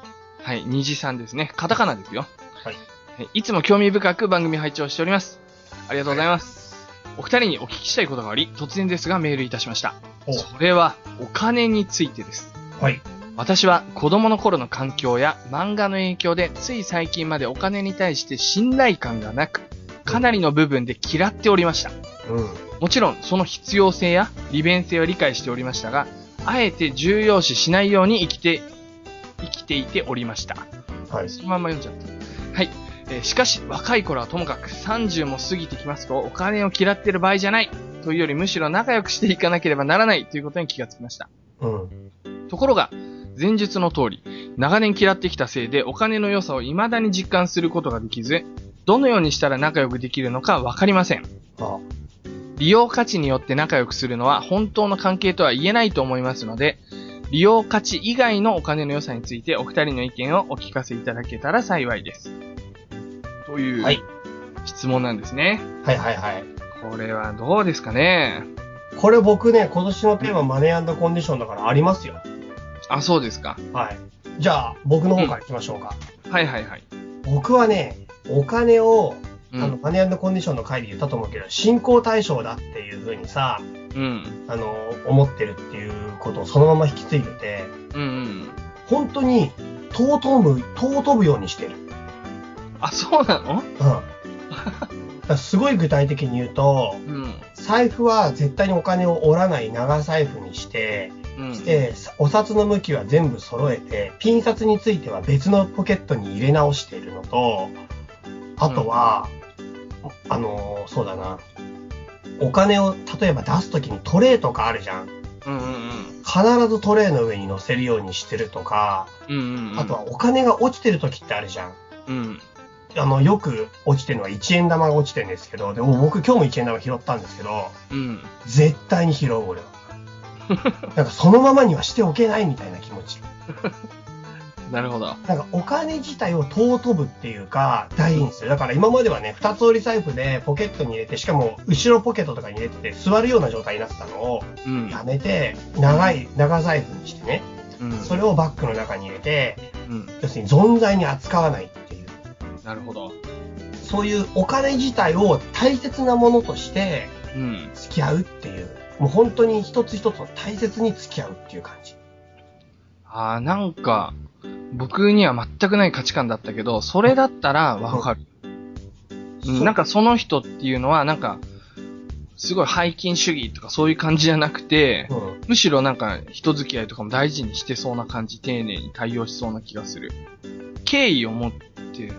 [SPEAKER 2] はい、虹さんですね。カタカナですよ。
[SPEAKER 3] はい。
[SPEAKER 2] えいつも興味深く番組拝聴しております。ありがとうございます。お二人にお聞きしたいことがあり、突然ですがメールいたしました。
[SPEAKER 3] お
[SPEAKER 2] それは、お金についてです。
[SPEAKER 3] はい。
[SPEAKER 2] 私は子供の頃の環境や漫画の影響でつい最近までお金に対して信頼感がなく、かなりの部分で嫌っておりました。
[SPEAKER 3] うん。
[SPEAKER 2] もちろんその必要性や利便性は理解しておりましたが、あえて重要視しないように生きて、生きていておりました。
[SPEAKER 3] はい。
[SPEAKER 2] そのまんま読んじゃった。はい。えーしかし、若い頃はともかく30も過ぎてきますと、お金を嫌ってる場合じゃないというよりむしろ仲良くしていかなければならないということに気がつきました。
[SPEAKER 3] うん。
[SPEAKER 2] ところが、前述の通り、長年嫌ってきたせいでお金の良さを未だに実感することができず、どのようにしたら仲良くできるのかわかりません。
[SPEAKER 3] あ
[SPEAKER 2] 利用価値によって仲良くするのは本当の関係とは言えないと思いますので、利用価値以外のお金の良さについてお二人の意見をお聞かせいただけたら幸いです。という、
[SPEAKER 3] はい
[SPEAKER 2] 質問なんですね。
[SPEAKER 3] はいはいはい。
[SPEAKER 2] これはどうですかね？
[SPEAKER 3] これ僕ね、今年のテーママネーコンディションだからありますよ。
[SPEAKER 2] あ、そうですか。
[SPEAKER 3] はい。じゃあ、僕の方から行きましょうか。
[SPEAKER 2] はいはいはい。
[SPEAKER 3] 僕はね、お金を、
[SPEAKER 2] うん
[SPEAKER 3] あの、マネーコンディションの回で言ったと思うけど、信仰対象だっていう風にさ、
[SPEAKER 2] うん。
[SPEAKER 3] あの、思ってるっていうことをそのまま引き継いでて、
[SPEAKER 2] うんうん。
[SPEAKER 3] 本当に尊ぶ、尊ぶようにしてる。
[SPEAKER 2] あ、そうなの？
[SPEAKER 3] うん。すごい具体的に言うと、
[SPEAKER 2] うん。
[SPEAKER 3] 財布は絶対にお金を折らない長財布にして、
[SPEAKER 2] うん。
[SPEAKER 3] で、お札の向きは全部揃えて、ピン札については別のポケットに入れ直しているのと、あとは、あのーそうだな、お金を例えば出すときにトレーとかあるじゃん。
[SPEAKER 2] うんうん
[SPEAKER 3] 必ずトレーの上に乗せるようにしてるとか、
[SPEAKER 2] うん。うんうんうん。
[SPEAKER 3] あとはお金が落ちてるときってあるじゃん。
[SPEAKER 2] うん。
[SPEAKER 3] あの、よく落ちてるのは1円玉が落ちてるんですけど、でも僕今日も1円玉拾ったんですけど、
[SPEAKER 2] うん。
[SPEAKER 3] 絶対に拾う俺は。なんかそのままにはしておけないみたいな気持ち。[laughs]
[SPEAKER 2] なるほど。
[SPEAKER 3] なんかお金自体を尊ぶっていうか、大事にする。だから今まではね、二つ折り財布でポケットに入れて、しかも後ろポケットとかに入れてて座るような状態になってたのを
[SPEAKER 2] うん。
[SPEAKER 3] やめて、長い、長財布にしてね、
[SPEAKER 2] うん。
[SPEAKER 3] それをバッグの中に入れて、
[SPEAKER 2] うん。
[SPEAKER 3] 要するに存在に扱わないっていう。
[SPEAKER 2] なるほど。
[SPEAKER 3] そういうお金自体を大切なものとして
[SPEAKER 2] うん。
[SPEAKER 3] 付き合うっていう。もう本当に一つ一つを大切に付き合うっていう感じ。
[SPEAKER 2] ああ、なんか、僕には全くない価値観だったけど、それだったらわかる。うん、なんかその人っていうのは、なんか、すごい背筋主義とかそういう感じじゃなくて、
[SPEAKER 3] うん。
[SPEAKER 2] むしろなんか人付き合いとかも大事にしてそうな感じ、丁寧に対応しそうな気がする。敬意を持って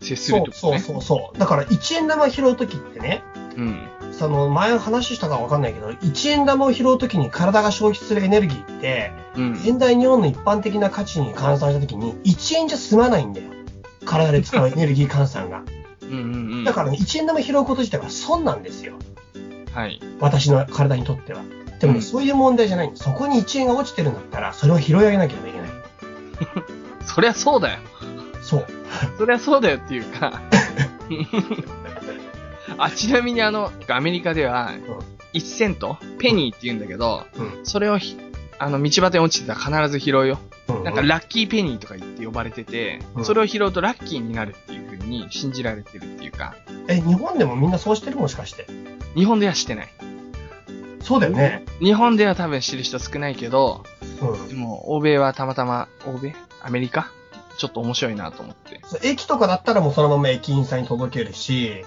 [SPEAKER 2] 接する
[SPEAKER 3] そうそう
[SPEAKER 2] ってことね。
[SPEAKER 3] そうそう。だから1円玉拾うときってね、
[SPEAKER 2] うん。
[SPEAKER 3] その前話したかわかんないけど、1円玉を拾うときに体が消費するエネルギーって、
[SPEAKER 2] うん。
[SPEAKER 3] 現代日本の一般的な価値に換算したときに1円じゃ済まないんだよ。体で使うエネルギー換算が。
[SPEAKER 2] うんうんうん。
[SPEAKER 3] だからね、1円玉拾うこと自体は損なんですよ。
[SPEAKER 2] はい。
[SPEAKER 3] 私の体にとっては。でもね、
[SPEAKER 2] うん
[SPEAKER 3] そういう問題じゃないんです。そこに1円が落ちてるんだったら、それを拾い上げなければいけない。[laughs]
[SPEAKER 2] そりゃそうだよ。
[SPEAKER 3] そう。
[SPEAKER 2] そりゃそうだよっていうか。[laughs] あ、ちなみにあの、アメリカでは、1セント？ペニーって言うんだけど、
[SPEAKER 3] うん。
[SPEAKER 2] それをひ、あの、道端に落ちてたら必ず拾うよ。
[SPEAKER 3] うん。
[SPEAKER 2] なんか、ラッキーペニーとか言って呼ばれてて、
[SPEAKER 3] うん
[SPEAKER 2] それを拾うとラッキーになるっていう風に信じられてるっていうか、
[SPEAKER 3] え、日本でもみんなそうしてるもしかして？
[SPEAKER 2] 日本ではしてない。
[SPEAKER 3] そうだよね。
[SPEAKER 2] 日本では多分知る人少ないけど、
[SPEAKER 3] うん
[SPEAKER 2] で。も、欧米はたまたま、欧米？アメリカ？ちょっと面白いなと思って。
[SPEAKER 3] そう駅とかだったらもうそのまま駅員さんに届けるし、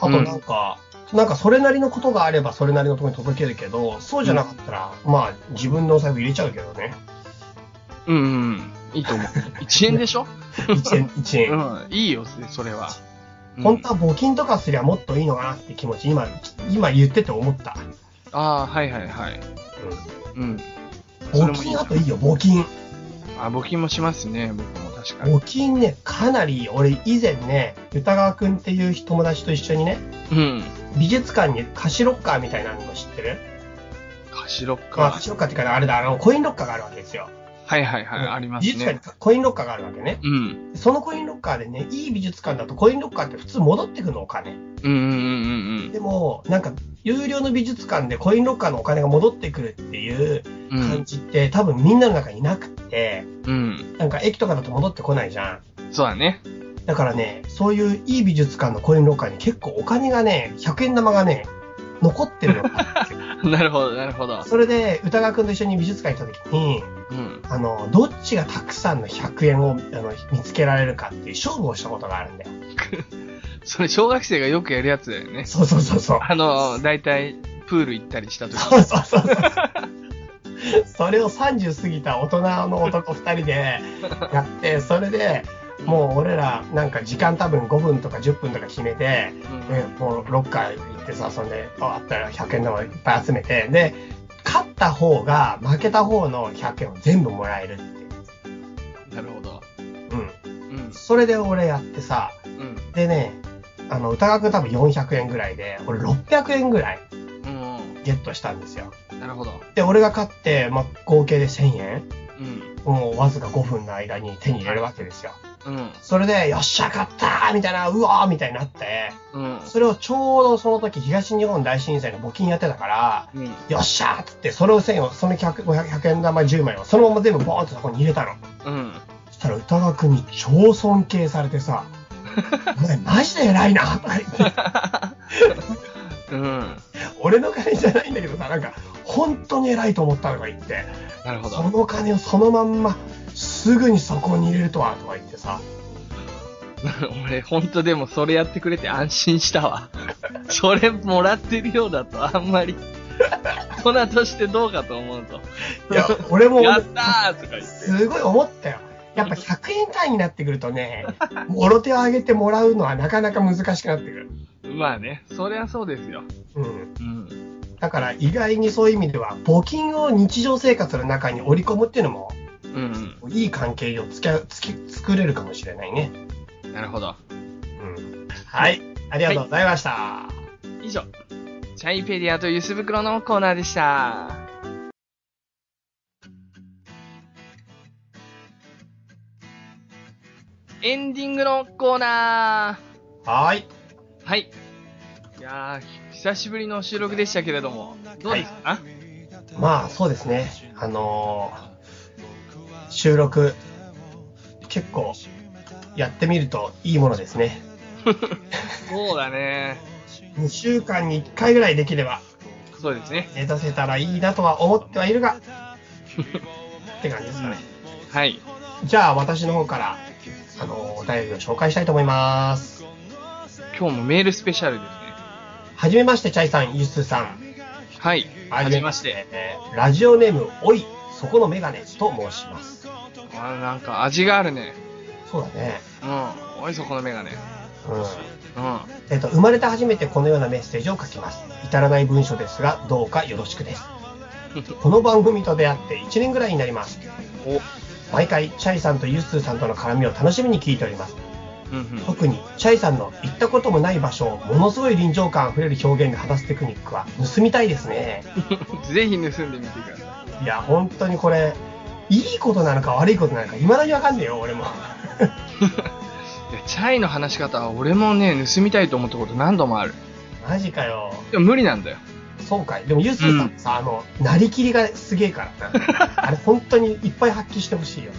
[SPEAKER 3] あとなんか、なんかそれなりのことがあればそれなりのところに届けるけど、そうじゃなかったら、まあ自分のお財布入れちゃうけどね。
[SPEAKER 2] うんうんうん。いいと思う。[laughs] 1円でしょ
[SPEAKER 3] ？1円、1円。
[SPEAKER 2] うん。いいよ、それは。うん
[SPEAKER 3] 本当は募金とかすりゃもっといいのかなって気持ち、今、今言ってて思った。
[SPEAKER 2] ああ、はいはいはい。うん。
[SPEAKER 3] うん。募金あといいよ、募金。
[SPEAKER 2] あ、募金もしますね、僕も確かに。
[SPEAKER 3] 募金ね、かなり。俺以前ね、歌川くんっていう友達と一緒にね、
[SPEAKER 2] うん。
[SPEAKER 3] 美術館に貸しロッカーみたいなの知ってる？
[SPEAKER 2] 貸しロッ
[SPEAKER 3] まあ、
[SPEAKER 2] カー。
[SPEAKER 3] 貸しロッカーっていうか、あれだ、あの、コインロッカーがあるわけですよ。
[SPEAKER 2] はいはいはい、あります
[SPEAKER 3] 美術館
[SPEAKER 2] ね。
[SPEAKER 3] にコインロッカーがあるわけね。
[SPEAKER 2] うん。
[SPEAKER 3] そのコインロッカーでね、いい美術館だとコインロッカーって普通戻ってくのお金。
[SPEAKER 2] うんうんうん
[SPEAKER 3] でも、なんか、有料の美術館でコインロッカーのお金が戻ってくるっていう
[SPEAKER 2] うん。うん。
[SPEAKER 3] 感じって、多分みんなの中になくって、
[SPEAKER 2] うん。
[SPEAKER 3] なんか駅とかだと戻ってこないじゃん。
[SPEAKER 2] そうだね。
[SPEAKER 3] だからね、そういういい美術館のコインロッカーに結構お金がね、100円玉がね、残ってるのがあるんですよ。[laughs]
[SPEAKER 2] なるほど、なるほど。
[SPEAKER 3] それで、歌川くんと一緒に美術館行った時に、
[SPEAKER 2] うん。
[SPEAKER 3] あの、どっちがたくさんの100円をあの見つけられるかっていう勝負をしたことがあるんだよ。[laughs]
[SPEAKER 2] それ、小学生がよくやるやつだよね。
[SPEAKER 3] そうそうそうそう。
[SPEAKER 2] あの、だいたい、プール行ったりした時
[SPEAKER 3] そうそうそうそう。[laughs] それを30過ぎた大人の男2人でやって、それで、もう俺らなんか時間多分5分とか10分とか決めて、
[SPEAKER 2] うん
[SPEAKER 3] ね、もうロッカー行ってさ、そんで、ああったら100円玉いっぱい集めて、で、勝った方が負けた方の100円を全部もらえるって。
[SPEAKER 2] なるほど。
[SPEAKER 3] うん。
[SPEAKER 2] うん。
[SPEAKER 3] それで俺やってさ、
[SPEAKER 2] うん。
[SPEAKER 3] でね、あの、歌川くん多分400円ぐらいで、俺600円ぐらい
[SPEAKER 2] うん。
[SPEAKER 3] ゲットしたんですよ。
[SPEAKER 2] なるほど。
[SPEAKER 3] で、俺が勝って、まあ、合計で1000円
[SPEAKER 2] うん。
[SPEAKER 3] もうわずか5分の間に手に入れるわけですよ。
[SPEAKER 2] うん。
[SPEAKER 3] それで、よっしゃ、勝ったーみたいな、うわーみたいになって、
[SPEAKER 2] うん。
[SPEAKER 3] それをちょうどその時東日本大震災の募金やってたから、
[SPEAKER 2] うん。
[SPEAKER 3] よっしゃーっつって、それを1000円を、その100、500 100円玉10枚を、そのまま全部ボーンとそこに入れたの。
[SPEAKER 2] うん。
[SPEAKER 3] そしたら歌川くんに超尊敬されてさ、[laughs] お前マジで偉いな [laughs] とか言って、
[SPEAKER 2] うん。
[SPEAKER 3] 俺の金じゃないんだけどさ、なんか、本当に偉いと思ったとか言って、
[SPEAKER 2] なるほど。
[SPEAKER 3] その金をそのまんま、すぐにそこに入れるとは、とか言ってさ、[laughs]
[SPEAKER 2] 俺、ほんとでもそれやってくれて安心したわ。[laughs] それもらってるようだとあんまり、大人としてどうかと思うと。
[SPEAKER 3] いや、俺も、[laughs]
[SPEAKER 2] やったーとか言って。
[SPEAKER 3] すごい思ったよ。やっぱ100円単位になってくるとね、もろ手を挙げてもらうのはなかなか難しくなってくる。
[SPEAKER 2] まあね、そりゃそうですよ。
[SPEAKER 3] うん。
[SPEAKER 2] うん。
[SPEAKER 3] だから意外にそういう意味では、募金を日常生活の中に織り込むっていうのも、
[SPEAKER 2] うん
[SPEAKER 3] いい関係をつけつき作れるかもしれないね。
[SPEAKER 2] うん。なるほど。
[SPEAKER 3] うん。はい。ありがとうございました。
[SPEAKER 2] 以上、チャイペディアとユス袋のコーナーでした。エンディングのコーナ
[SPEAKER 3] はーい。
[SPEAKER 2] ーはい。いやー、久しぶりの収録でしたけれども、どうですか、
[SPEAKER 3] まあ、そうですね。あのー収録、結構、やってみるといいものですね。[laughs]
[SPEAKER 2] そうだね。
[SPEAKER 3] 2週間に1回ぐらいできれば、
[SPEAKER 2] そうですね。
[SPEAKER 3] 目指せたらいいなとは思ってはいるが、[laughs] って感じですかね。
[SPEAKER 2] はい。
[SPEAKER 3] じゃあ、私の方から、あのーお便りを紹介したいと思います。
[SPEAKER 2] 今日もメールスペシャルですね。
[SPEAKER 3] はじめまして、チャイさん、ユスさん。
[SPEAKER 2] はい。はじめまして。。
[SPEAKER 3] えーラジオネーム、おい、そこのメガネと申します。
[SPEAKER 2] あなんか味があるね。
[SPEAKER 3] そうだね。
[SPEAKER 2] うん。おいそこのメガネ。
[SPEAKER 3] うん。
[SPEAKER 2] うん。
[SPEAKER 3] えっ、と、生まれて初めてこのようなメッセージを書きます。至らない文章ですが、どうかよろしくです。[laughs] この番組と出会って1年ぐらいになります。
[SPEAKER 2] お。
[SPEAKER 3] 毎回、チャイさんとユッスーさんとの絡みを楽しみに聞いております。
[SPEAKER 2] うん
[SPEAKER 3] 特に、チャイさんの行ったこともない場所をものすごい臨場感あふれる表現で話すテクニックは盗みたいですね。
[SPEAKER 2] うん。ぜひ盗んでみてください。
[SPEAKER 3] いや、本当にこれ、いいことなのか悪いことなのか、未だにわかんねえよ、俺も。[laughs]
[SPEAKER 2] いや、チャイの話し方は俺もね、盗みたいと思ったこと何度もある。
[SPEAKER 3] マジかよ。
[SPEAKER 2] でも無理なんだよ。
[SPEAKER 3] そうかい。でも、ユッスーさんさ、あの、なりきりがすげえからな。[laughs] あれ、本当にいっぱい発揮してほしいよ。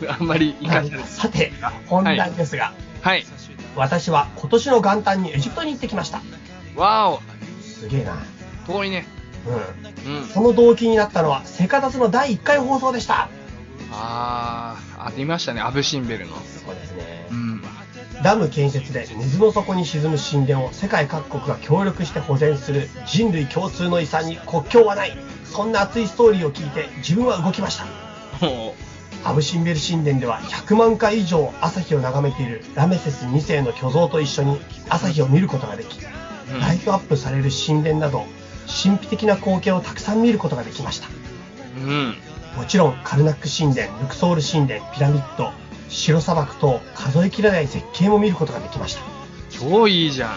[SPEAKER 3] [laughs]
[SPEAKER 2] あんまり活かせない。
[SPEAKER 3] さて、本題ですが、
[SPEAKER 2] はい。
[SPEAKER 3] 私は今年の元旦にエジプトに行ってきました。
[SPEAKER 2] わお。
[SPEAKER 3] すげえな。
[SPEAKER 2] 遠いね。
[SPEAKER 3] うん。
[SPEAKER 2] うん。
[SPEAKER 3] その動機になったのは、セカダツの第1回放送でした。
[SPEAKER 2] あー、ありましたね。アブシンベルの。
[SPEAKER 3] そうですね
[SPEAKER 2] う。ん。
[SPEAKER 3] ダム建設で水の底に沈む神殿を世界各国が協力して保全する人類共通の遺産に国境はない。そんな熱いストーリーを聞いて自分は動きました。[laughs]
[SPEAKER 2] も
[SPEAKER 3] アブシンベル神殿では100万回以上朝日を眺めているラメセス2世の巨像と一緒に朝日を見ることができ、ライトアップされる神殿など神秘的な光景をたくさん見ることができました
[SPEAKER 2] うん。
[SPEAKER 3] もちろんカルナック神殿ルクソール神殿ピラミッド白砂漠等数えきれない絶景も見ることができました
[SPEAKER 2] 超いいじゃ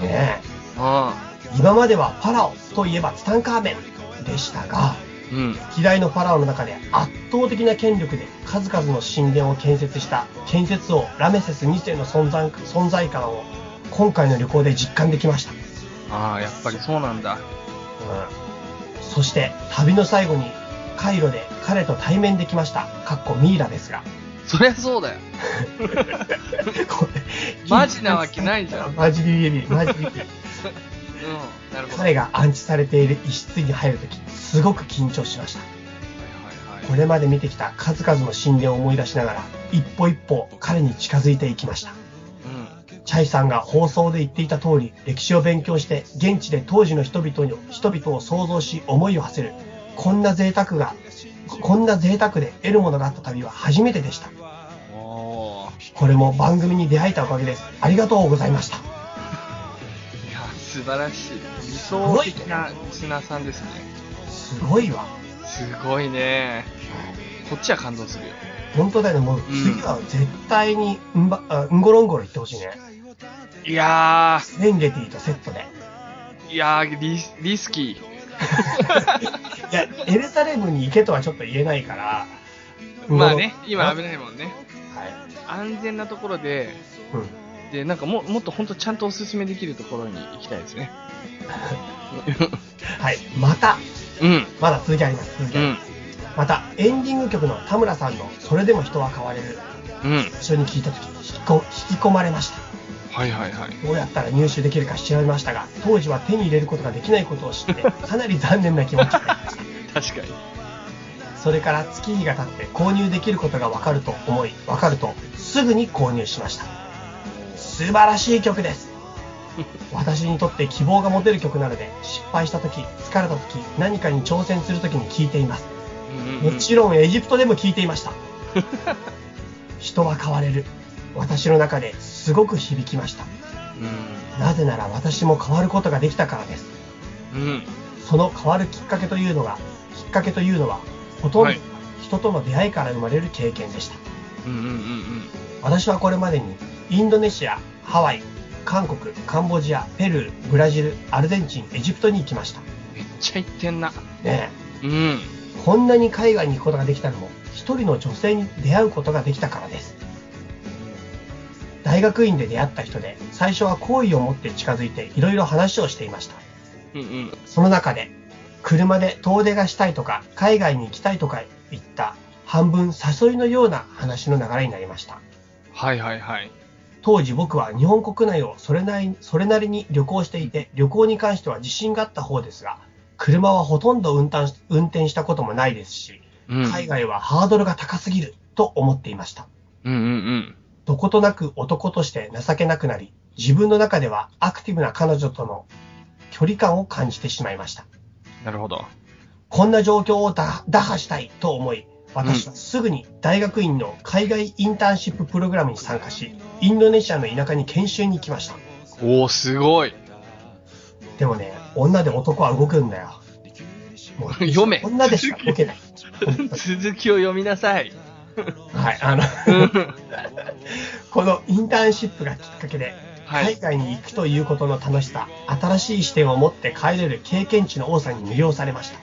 [SPEAKER 2] ん。
[SPEAKER 3] ね
[SPEAKER 2] う
[SPEAKER 3] え今まではファラオといえばツタンカーメンでしたが
[SPEAKER 2] ん。うん。
[SPEAKER 3] 希代のファラオの中で圧倒的な権力で数々の神殿を建設した建設王ラメセス2世の存在存在感を今回の旅行で実感できました、
[SPEAKER 2] ああ、やっぱりそうなんだ。
[SPEAKER 3] うん、そして旅の最後にカイロで彼と対面できましたかっこミイラですが
[SPEAKER 2] そりゃそうだよ。[laughs] マジなわけないじゃん。
[SPEAKER 3] マジビビリマジビビリ
[SPEAKER 2] うん。
[SPEAKER 3] 彼が安置されている一室に入るときすごく緊張しました。これまで見てきた数々の神殿を思い出しながら一歩一歩彼に近づいていきました
[SPEAKER 2] うん。
[SPEAKER 3] チャイさんが放送で言っていた通り歴史を勉強して現地で当時の人々に人々を想像し思いを馳せるこんな贅沢がこんな贅沢で得るものがあった旅は初めてでした。これも番組に出会えたおかげですありがとうございました
[SPEAKER 2] いや、素晴らしい。理想的なリスナーさんですね。
[SPEAKER 3] すごいわ。
[SPEAKER 2] すごいね。こっちは感動するよ。
[SPEAKER 3] 本当だよね。もう次は絶対にうんば、あうんごろんごろ言ってほしいね。
[SPEAKER 2] いや
[SPEAKER 3] レンゲティとセットで。
[SPEAKER 2] ー、いやー、リスリスキ [laughs]
[SPEAKER 3] いや、エルサレムに行けとはちょっと言えないから。
[SPEAKER 2] ー。まあね、
[SPEAKER 3] うん
[SPEAKER 2] 今危ないもんね。
[SPEAKER 3] はい。
[SPEAKER 2] 安全なところで、
[SPEAKER 3] うん。
[SPEAKER 2] で、なんかももっと本当ちゃんとおすすめできるところに行きたいですね。[laughs]
[SPEAKER 3] はい。また、
[SPEAKER 2] うん。
[SPEAKER 3] まだ続きあります。続きあります。
[SPEAKER 2] うん。
[SPEAKER 3] また、エンディング曲の田村さんのそれでも人は変われる。
[SPEAKER 2] うん。
[SPEAKER 3] 一緒に聞いたとき、引きこ引き込まれました。
[SPEAKER 2] はいはいはい。
[SPEAKER 3] どうやったら入手できるか調べましたが、当時は手に入れることができないことを知って、[laughs] かなり残念な気持ちになりました。[laughs]
[SPEAKER 2] 確かに。
[SPEAKER 3] それから月日が経って購入できることが分かると思い、分かるとすぐに購入しました。素晴らしい曲です。[laughs] 私にとって希望が持てる曲なので、失敗した時、疲れた時、何かに挑戦する時に聴いています。もちろんエジプトでも聴いていました。[laughs] 人は変われる。私の中ですごく響きました。
[SPEAKER 2] うん。
[SPEAKER 3] なぜなら私も変わることができたからです。
[SPEAKER 2] うん。
[SPEAKER 3] その変わるきっかけというのが、きっかけというのは、ほとんど
[SPEAKER 2] はい
[SPEAKER 3] 人との出会いから生まれる経験でした。私はこれまでにインドネシア、ハワイ、韓国、カンボジア、ペルー、ブラジル、アルゼンチン、エジプトに行きました。
[SPEAKER 2] めっちゃ行ってんな。
[SPEAKER 3] ね
[SPEAKER 2] うん。
[SPEAKER 3] え、こんなに海外に行くことができたのも、一人の女性に出会うことができたからです。大学院で出会った人で、最初は好意を持って近づいていろいろ話をしていました。
[SPEAKER 2] うんうん。
[SPEAKER 3] その中で、車で遠出がしたいとか、海外に行きたいとか言った、半分誘いのような話の流れになりました。
[SPEAKER 2] はいはいはい。
[SPEAKER 3] 当時僕は日本国内をそれなりそれなりに旅行していて、旅行に関しては自信があった方ですが、車はほとんど運転し運転したこともないですし、
[SPEAKER 2] うん。
[SPEAKER 3] 海外はハードルが高すぎると思っていました。
[SPEAKER 2] うんうんうん。
[SPEAKER 3] どことなく男として情けなくなり、自分の中ではアクティブな彼女との距離感を感じてしまいました。
[SPEAKER 2] なるほど。
[SPEAKER 3] こんな状況を打打破したいと思い、私はすぐに大学院の海外インターンシッププログラムに参加し、インドネシアの田舎に研修に行きました。
[SPEAKER 2] おー、すごい。
[SPEAKER 3] でもね、女で男は動くんだよ。もう [laughs]
[SPEAKER 2] 読め
[SPEAKER 3] 女でしか動けない。[laughs]
[SPEAKER 2] 続きを読みなさい。
[SPEAKER 3] はい、あの、
[SPEAKER 2] う [laughs] ん
[SPEAKER 3] このインターンシップがきっかけで、
[SPEAKER 2] はい
[SPEAKER 3] 海外に行くということの楽しさ、新しい視点を持って帰れる経験値の多さに魅了されました。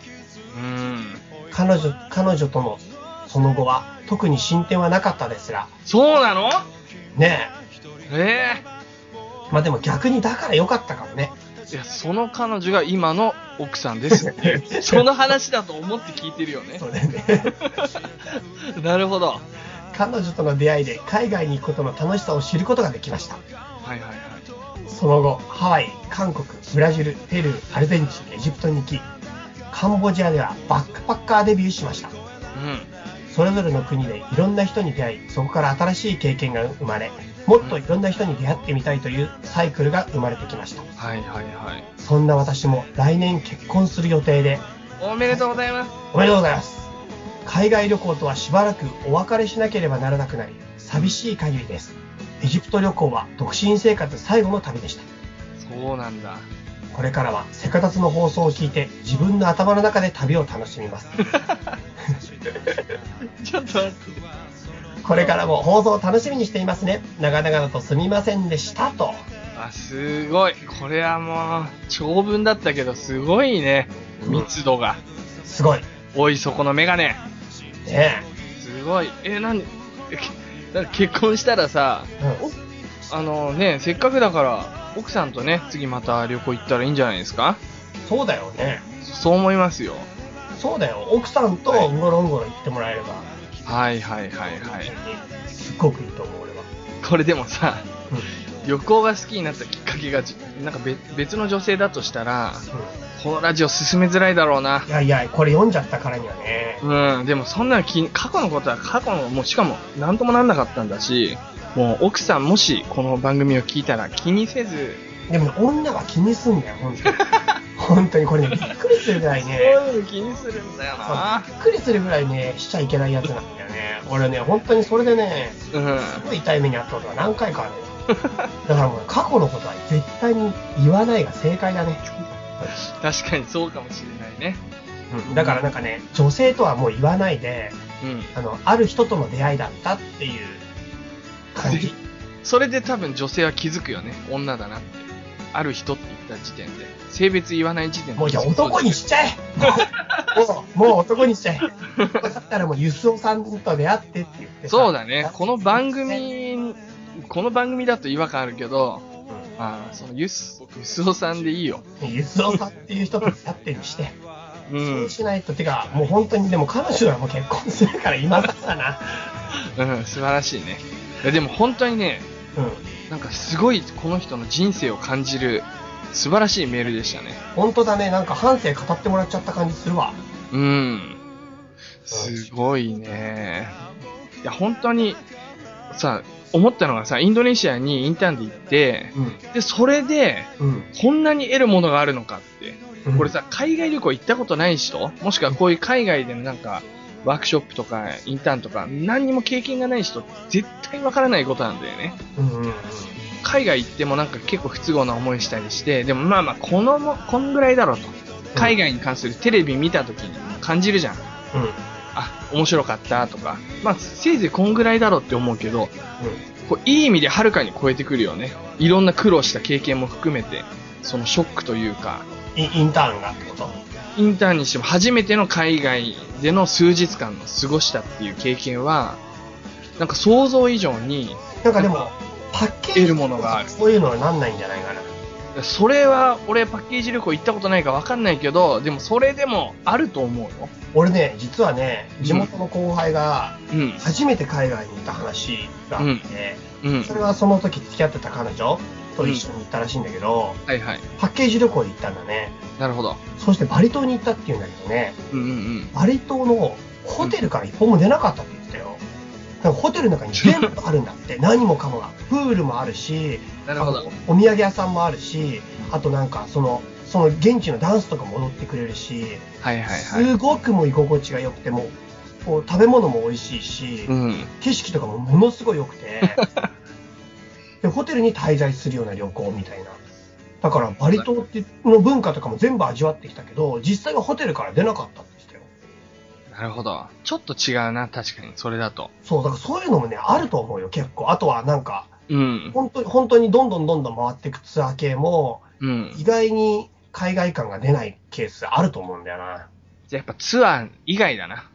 [SPEAKER 2] うん。
[SPEAKER 3] 彼女、彼女とのその後は特に進展はなかったですが、
[SPEAKER 2] そうなの？
[SPEAKER 3] ね
[SPEAKER 2] え
[SPEAKER 3] え、まあでも逆にだから良かったかもね。
[SPEAKER 2] えいや、その彼女が今の奥さんですって。[laughs] その話だと思って聞いてるよね
[SPEAKER 3] そ。うだよね。[laughs]
[SPEAKER 2] なるほど。は
[SPEAKER 3] 彼女との出会いで海外に行くことの楽しさを知ることができました。
[SPEAKER 2] いはいはい。
[SPEAKER 3] その後、ハワイ、韓国、ブラジル、ペルー、アルゼンチン、エジプトに行き、カンボジアではバックパッカーデビューしました。
[SPEAKER 2] うん。
[SPEAKER 3] それぞれの国でいろんな人に出会い、そこから新しい経験が生まれ、もっといろんな人に出会ってみたいというサイクルが生まれてきました。
[SPEAKER 2] はいはいはい。
[SPEAKER 3] そんな私も来年結婚する予定で、
[SPEAKER 2] おめでとうございます。
[SPEAKER 3] おめでとうございます。海外旅行とはしばらくお別れしなければならなくなり、寂しい限りです。エジプト旅行は独身生活最後の旅でした。
[SPEAKER 2] そうなんだ。
[SPEAKER 3] これからはセカタツの放送を聞いて自分の頭の中で旅を楽しみます。[laughs] [laughs]
[SPEAKER 2] ちょっと待って。
[SPEAKER 3] これからも放送を楽しみにしていますね。長々とすみませんでしたと。
[SPEAKER 2] あ、すごい。これはもう、長文だったけど、すごいね。密度が。
[SPEAKER 3] すごい。ね
[SPEAKER 2] おい、そこのメガネ。
[SPEAKER 3] え。
[SPEAKER 2] すごい。え、なんで、え [laughs] けなんか結婚したらさ、
[SPEAKER 3] うん、
[SPEAKER 2] あのね、せっかくだから、奥さんとね、次また旅行行ったらいいんじゃないですか？
[SPEAKER 3] そうだよね。
[SPEAKER 2] そう思いますよ。
[SPEAKER 3] そうだよ。奥さんと
[SPEAKER 2] はい
[SPEAKER 3] うんごろんごろ言ってもらえれば、
[SPEAKER 2] はいはいはいはい。
[SPEAKER 3] すっごくいいと思う、俺は。
[SPEAKER 2] これでもさ、
[SPEAKER 3] うん。
[SPEAKER 2] 旅行が好きになったきっかけがじ、なんか別別の女性だとしたら、このラジオ進めづらいだろうな
[SPEAKER 3] うん。い。やいや、これ読んじゃったからにはね。
[SPEAKER 2] うん、でもそんなの気に過去のことは過去の、もうしかも何ともなんなかったんだし、もう奥さんもしこの番組を聞いたら気にせず、
[SPEAKER 3] でもね、女は気にすんだよ、本当に。[laughs] 本当にこれね、びっくりするぐらいね。
[SPEAKER 2] そういうの気にするんだよな。
[SPEAKER 3] びっくりするぐらいね、しちゃいけないやつなんだよね。俺ね、本当にそれでね、
[SPEAKER 2] うん。
[SPEAKER 3] すごい痛い目にあったことが何回かあるよ。[laughs] だからもう過去のことは絶対に言わないが正解だね。
[SPEAKER 2] 確かにそうかもしれないね。
[SPEAKER 3] うんだからなんかね、女性とはもう言わないで、
[SPEAKER 2] うん。
[SPEAKER 3] あの、ある人との出会いだったっていう感じ。
[SPEAKER 2] それで多分女性は気づくよね。女だなって。ある人って言った時点で。性別言わない時点で。
[SPEAKER 3] もうじゃあ男にしちゃえ [laughs] もう、もう男にしちゃえだったらもうユスオさんと出会ってって言ってさ
[SPEAKER 2] そうだね。この番組、この番組だと違和感あるけど、ああ、そのユス、ユスオさんでいいよ。
[SPEAKER 3] ユスオさんっていう人と出会ってにして。
[SPEAKER 2] う。
[SPEAKER 3] そうんしないと、てか、もう本当に、でも彼女はもう結婚するから今更だな。
[SPEAKER 2] うん、素晴らしいね。いやでも本当にね、
[SPEAKER 3] うん。
[SPEAKER 2] なんかすごいこの人の人生を感じる素晴らしいメールでしたね。
[SPEAKER 3] 本当だね、なんか半生語ってもらっちゃった感じするわ。
[SPEAKER 2] うん。すごいね。いや、本当に、さ、思ったのがさ、インドネシアにインターンで行って、
[SPEAKER 3] うん。
[SPEAKER 2] で、それで、
[SPEAKER 3] うん。
[SPEAKER 2] こんなに得るものがあるのかって。
[SPEAKER 3] うん
[SPEAKER 2] これさ、海外旅行行ったことない人もしくはこういう海外でのなんか、ワークショップとか、インターンとか、何にも経験がない人絶対わからないことなんだよね。
[SPEAKER 3] うんうんうん。
[SPEAKER 2] 海外行ってもなんか結構不都合な思いしたりして、でもまあまあ、このも、こんぐらいだろうと。海外に関するテレビ見た時に感じるじゃん。
[SPEAKER 3] うん。
[SPEAKER 2] あ、面白かったとか。まあ、せいぜいこんぐらいだろうって思うけど、こういい意味ではるかに超えてくるよね。いろんな苦労した経験も含めて、そのショックというか、
[SPEAKER 3] イインターンがってこと？
[SPEAKER 2] インターンにしても初めての海外での数日間の過ごしたっていう経験は、なんか想像以上に、
[SPEAKER 3] なんかでも、パッケージ
[SPEAKER 2] 得るものがある
[SPEAKER 3] そういうのはなんないんじゃないかな。
[SPEAKER 2] それは俺パッケージ旅行行ったことないかわかんないけど、でもそれでもあると思うよ。
[SPEAKER 3] 俺ね、実はね、地元の後輩が
[SPEAKER 2] うん。
[SPEAKER 3] 初めて海外に行った話があって、
[SPEAKER 2] うん
[SPEAKER 3] そ。れはその時付き合ってた彼女と一緒に行ったらしいんだけど、
[SPEAKER 2] はいはい。
[SPEAKER 3] パッケージ旅行で行ったんだね。
[SPEAKER 2] なるほど。
[SPEAKER 3] そしてバリ島に行ったっていうんだけどね、
[SPEAKER 2] うんうんうん。
[SPEAKER 3] バリ島のホテルから一本も出なかったって言ってたよ。なんかホテルの中に全部あるんだって。[laughs] 何もかもが。プールもあるし、
[SPEAKER 2] なるほど。
[SPEAKER 3] お土産屋さんもあるし、あとなんかその、その現地のダンスとかも踊ってくれるし、
[SPEAKER 2] はいはいはい。
[SPEAKER 3] すごくもう居心地が良くて、もう、こう食べ物も美味しいし、
[SPEAKER 2] うん。
[SPEAKER 3] 景色とかもものすごい良くて、[laughs] で、ホテルに滞在するような旅行みたいな。だからバリ島っての文化とかも全部味わってきたけど、実際はホテルから出なかったっ。
[SPEAKER 2] なるほど。ちょっと違うな、確かに。それだと。
[SPEAKER 3] そう、だからそういうのもね、あると思うよ、結構。あとはなんか、
[SPEAKER 2] うん。
[SPEAKER 3] 本当に、本当にどんどんどんどん回っていくツアー系も、
[SPEAKER 2] うん。
[SPEAKER 3] 意外に海外感が出ないケースあると思うんだよな。
[SPEAKER 2] じゃあやっぱツアー以外だな。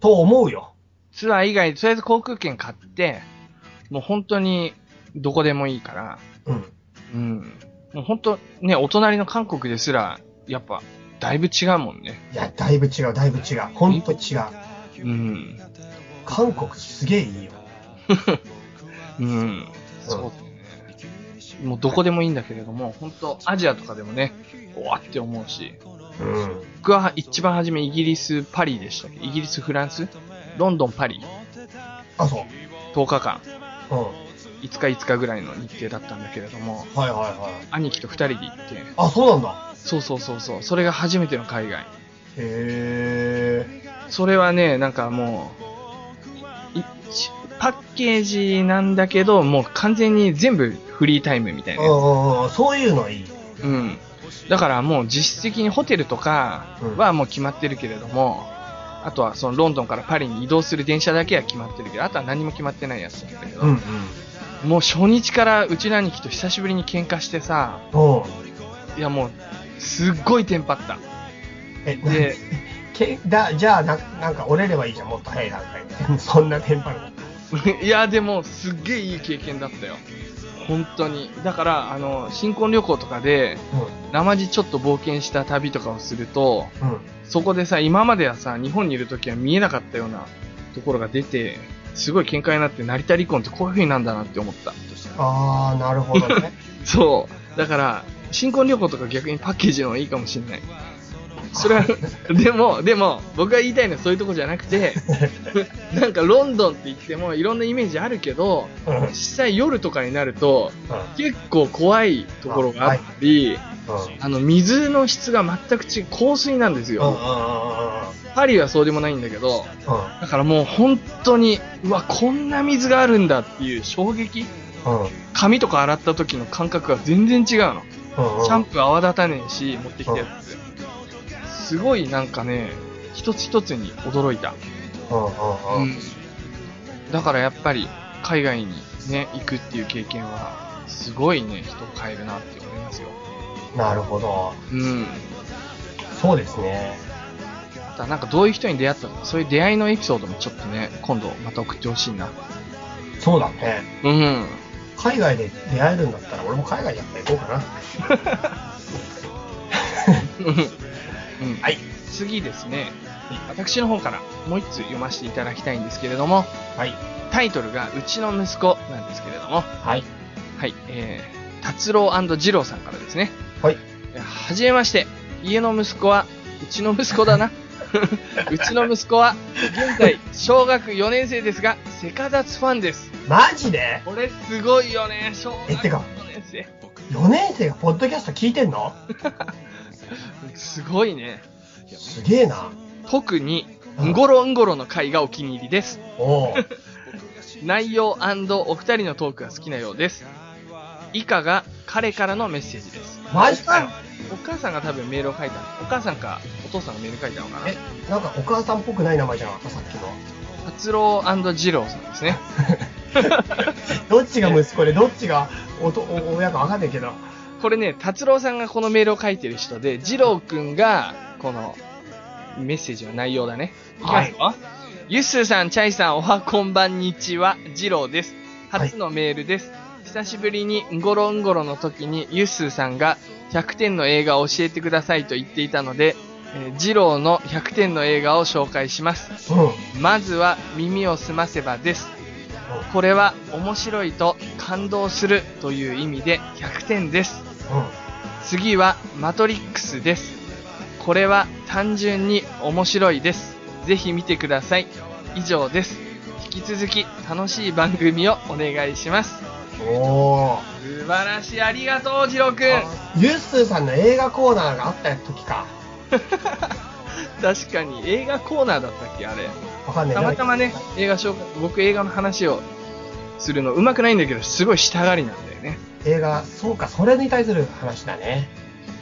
[SPEAKER 3] と思うよ。
[SPEAKER 2] ツアー以外、とりあえず航空券買って、もう本当にどこでもいいから、
[SPEAKER 3] うん。
[SPEAKER 2] うん。もう本当ね、お隣の韓国ですら、やっぱ、だいぶ違うもんね。
[SPEAKER 3] いや、だいぶ違う、だいぶ違う。本当違う。
[SPEAKER 2] うん。
[SPEAKER 3] 韓国すげえいいよ。[laughs]
[SPEAKER 2] うん。そうだよね。もうどこでもいいんだけれども、本当アジアとかでもね、おわって思うし、
[SPEAKER 3] うん。
[SPEAKER 2] 僕は一番初めイギリス、パリでしたっけ？イギリス、フランス？ロンドン、パリ
[SPEAKER 3] あ、そう。
[SPEAKER 2] 10日間、
[SPEAKER 3] うん。はい
[SPEAKER 2] 5日5日ぐらいの日程だったんだけれども、
[SPEAKER 3] はいはい。
[SPEAKER 2] 兄貴と2人で行って、
[SPEAKER 3] あ、そうなんだ。
[SPEAKER 2] そうそうそうそう、それが初めての海外。
[SPEAKER 3] へ
[SPEAKER 2] それはね、なんかもう、いパッケージなんだけど、もう完全に全部フリータイムみたい
[SPEAKER 3] え。
[SPEAKER 2] なや
[SPEAKER 3] うんうんうん。そういうのいい。
[SPEAKER 2] つ。うん。だからもう実質的にホテルとかはもう決まってるけれども、あとはそのロンドンからパリに移動する電車だけは決まってるけど、あとは何も決まってないやつなんだけど、
[SPEAKER 3] うんうん。
[SPEAKER 2] もう初日からうちの兄貴と久しぶりに喧嘩してさ、
[SPEAKER 3] うん。
[SPEAKER 2] いやもう、すっごいテンパった。
[SPEAKER 3] え、
[SPEAKER 2] で、
[SPEAKER 3] けだじゃあな、なんか折れればいいじゃん、もっと早い段階で。そんなテンパるの。[laughs]
[SPEAKER 2] いや、でも、すっげえいい経験だったよ。本当に。だから、あの、新婚旅行とかで、生地ちょっと冒険した旅とかをすると、
[SPEAKER 3] うん。うん。
[SPEAKER 2] そこでさ、今まではさ、日本にいる時は見えなかったようなところが出て、すごい喧嘩になって、成田離婚ってこういう風になんだなって思った。
[SPEAKER 3] あー、なるほどね。[laughs]
[SPEAKER 2] そう。だから、新婚旅行とか逆にパッケージの方がいいかもしれない。それは、[laughs] でも、でも、僕が言いたいのはそういうとこじゃなくて、[laughs] なんかロンドンって言ってもいろんなイメージあるけど。実際夜とかになると、結構怖いところがあったり、あの、水の質が全く違う、香水なんです。よ。パリはそうでもないんだけど、
[SPEAKER 3] うん。
[SPEAKER 2] だからもう本当に、うわ、こんな水があるんだっていう衝撃
[SPEAKER 3] うん。
[SPEAKER 2] 髪とか洗った時の感覚が全然違うの。
[SPEAKER 3] うん。
[SPEAKER 2] シャンプー泡立たねえし、持ってきたやつ。すごいなんかね、一つ一つに驚いた。
[SPEAKER 3] うん。
[SPEAKER 2] だからやっぱり、海外にね、行くっていう経験は、すごいね、人を変えるなって思いますよ。
[SPEAKER 3] なるほど。
[SPEAKER 2] うん。
[SPEAKER 3] そうですね。
[SPEAKER 2] あとはなんかどういう人に出会ったとか、そういう出会いのエピソードもちょっとね、今度また送ってほしいな。
[SPEAKER 3] そうだね。
[SPEAKER 2] うん。
[SPEAKER 3] 海外で出会えるんだったら俺も海外やっていこうかな。
[SPEAKER 2] うん。
[SPEAKER 3] はい。
[SPEAKER 2] 次ですね、私の方からもう一つ読ませていただきたいんですけれども、
[SPEAKER 3] はい。
[SPEAKER 2] タイトルがうちの息子なんですけれども、
[SPEAKER 3] はい。
[SPEAKER 2] はい、えー、達郎二郎さんからですね。
[SPEAKER 3] はい。
[SPEAKER 2] えーはじめまして、家の息子は、うちの息子だな。[laughs] うちの息子は、現在、小学4年生ですが、セカダツファンです。
[SPEAKER 3] マジで？
[SPEAKER 2] これすごいよね、小学
[SPEAKER 3] えてか
[SPEAKER 2] 4年生。
[SPEAKER 3] ?4 年生がポッドキャスト聞いてんの？
[SPEAKER 2] すごいね。
[SPEAKER 3] すげえな。
[SPEAKER 2] 特に、んごろんごろの回がお気に入りです。
[SPEAKER 3] おう
[SPEAKER 2] 内容お二人のトークが好きなようです。以下が彼からのメッセージです。
[SPEAKER 3] マジかよ。
[SPEAKER 2] お母さんが多分メールを書いた。お母さんかお父さんがメール書いたのかな
[SPEAKER 3] え。、なんかお母さんっぽくない名前じゃなかった、さっきの。
[SPEAKER 2] 達郎二郎さんですね。[laughs]
[SPEAKER 3] どっちが息子で、どっちがお親かわかんないけど。
[SPEAKER 2] これね、達郎さんがこのメールを書いてる人で、二郎くんが、この、メッセージの内容だね。い。ゆっすーさん、チャイさん、おはこんばんにちは、二郎です。初のメールです。久しぶりに、んごろんごろの時に、ゆっすーさんが、100点の映画を教えてくださいと言っていたので、えー二郎の100点の映画を紹介します。
[SPEAKER 3] うん。
[SPEAKER 2] まずは、耳をすませばです。これは、面白いと感動するという意味で100点です。
[SPEAKER 3] うん。
[SPEAKER 2] 次はマトリックスです。これは単純に面白いです。ぜひ見てください。以上です。引き続き楽しい番組をお願いします。
[SPEAKER 3] おー。
[SPEAKER 2] 素晴らしい。ありがとう、ジローくん。
[SPEAKER 3] ユッスーさんの映画コーナーがあった時か。[laughs]
[SPEAKER 2] 確かに映画コーナーだったっけあれ。
[SPEAKER 3] わかんない。
[SPEAKER 2] たまたまね、映画紹介、僕映画の話をするの上手くないんだけど、すごいしたがりなんだよね。
[SPEAKER 3] 映画、そうか、それに対する話だね。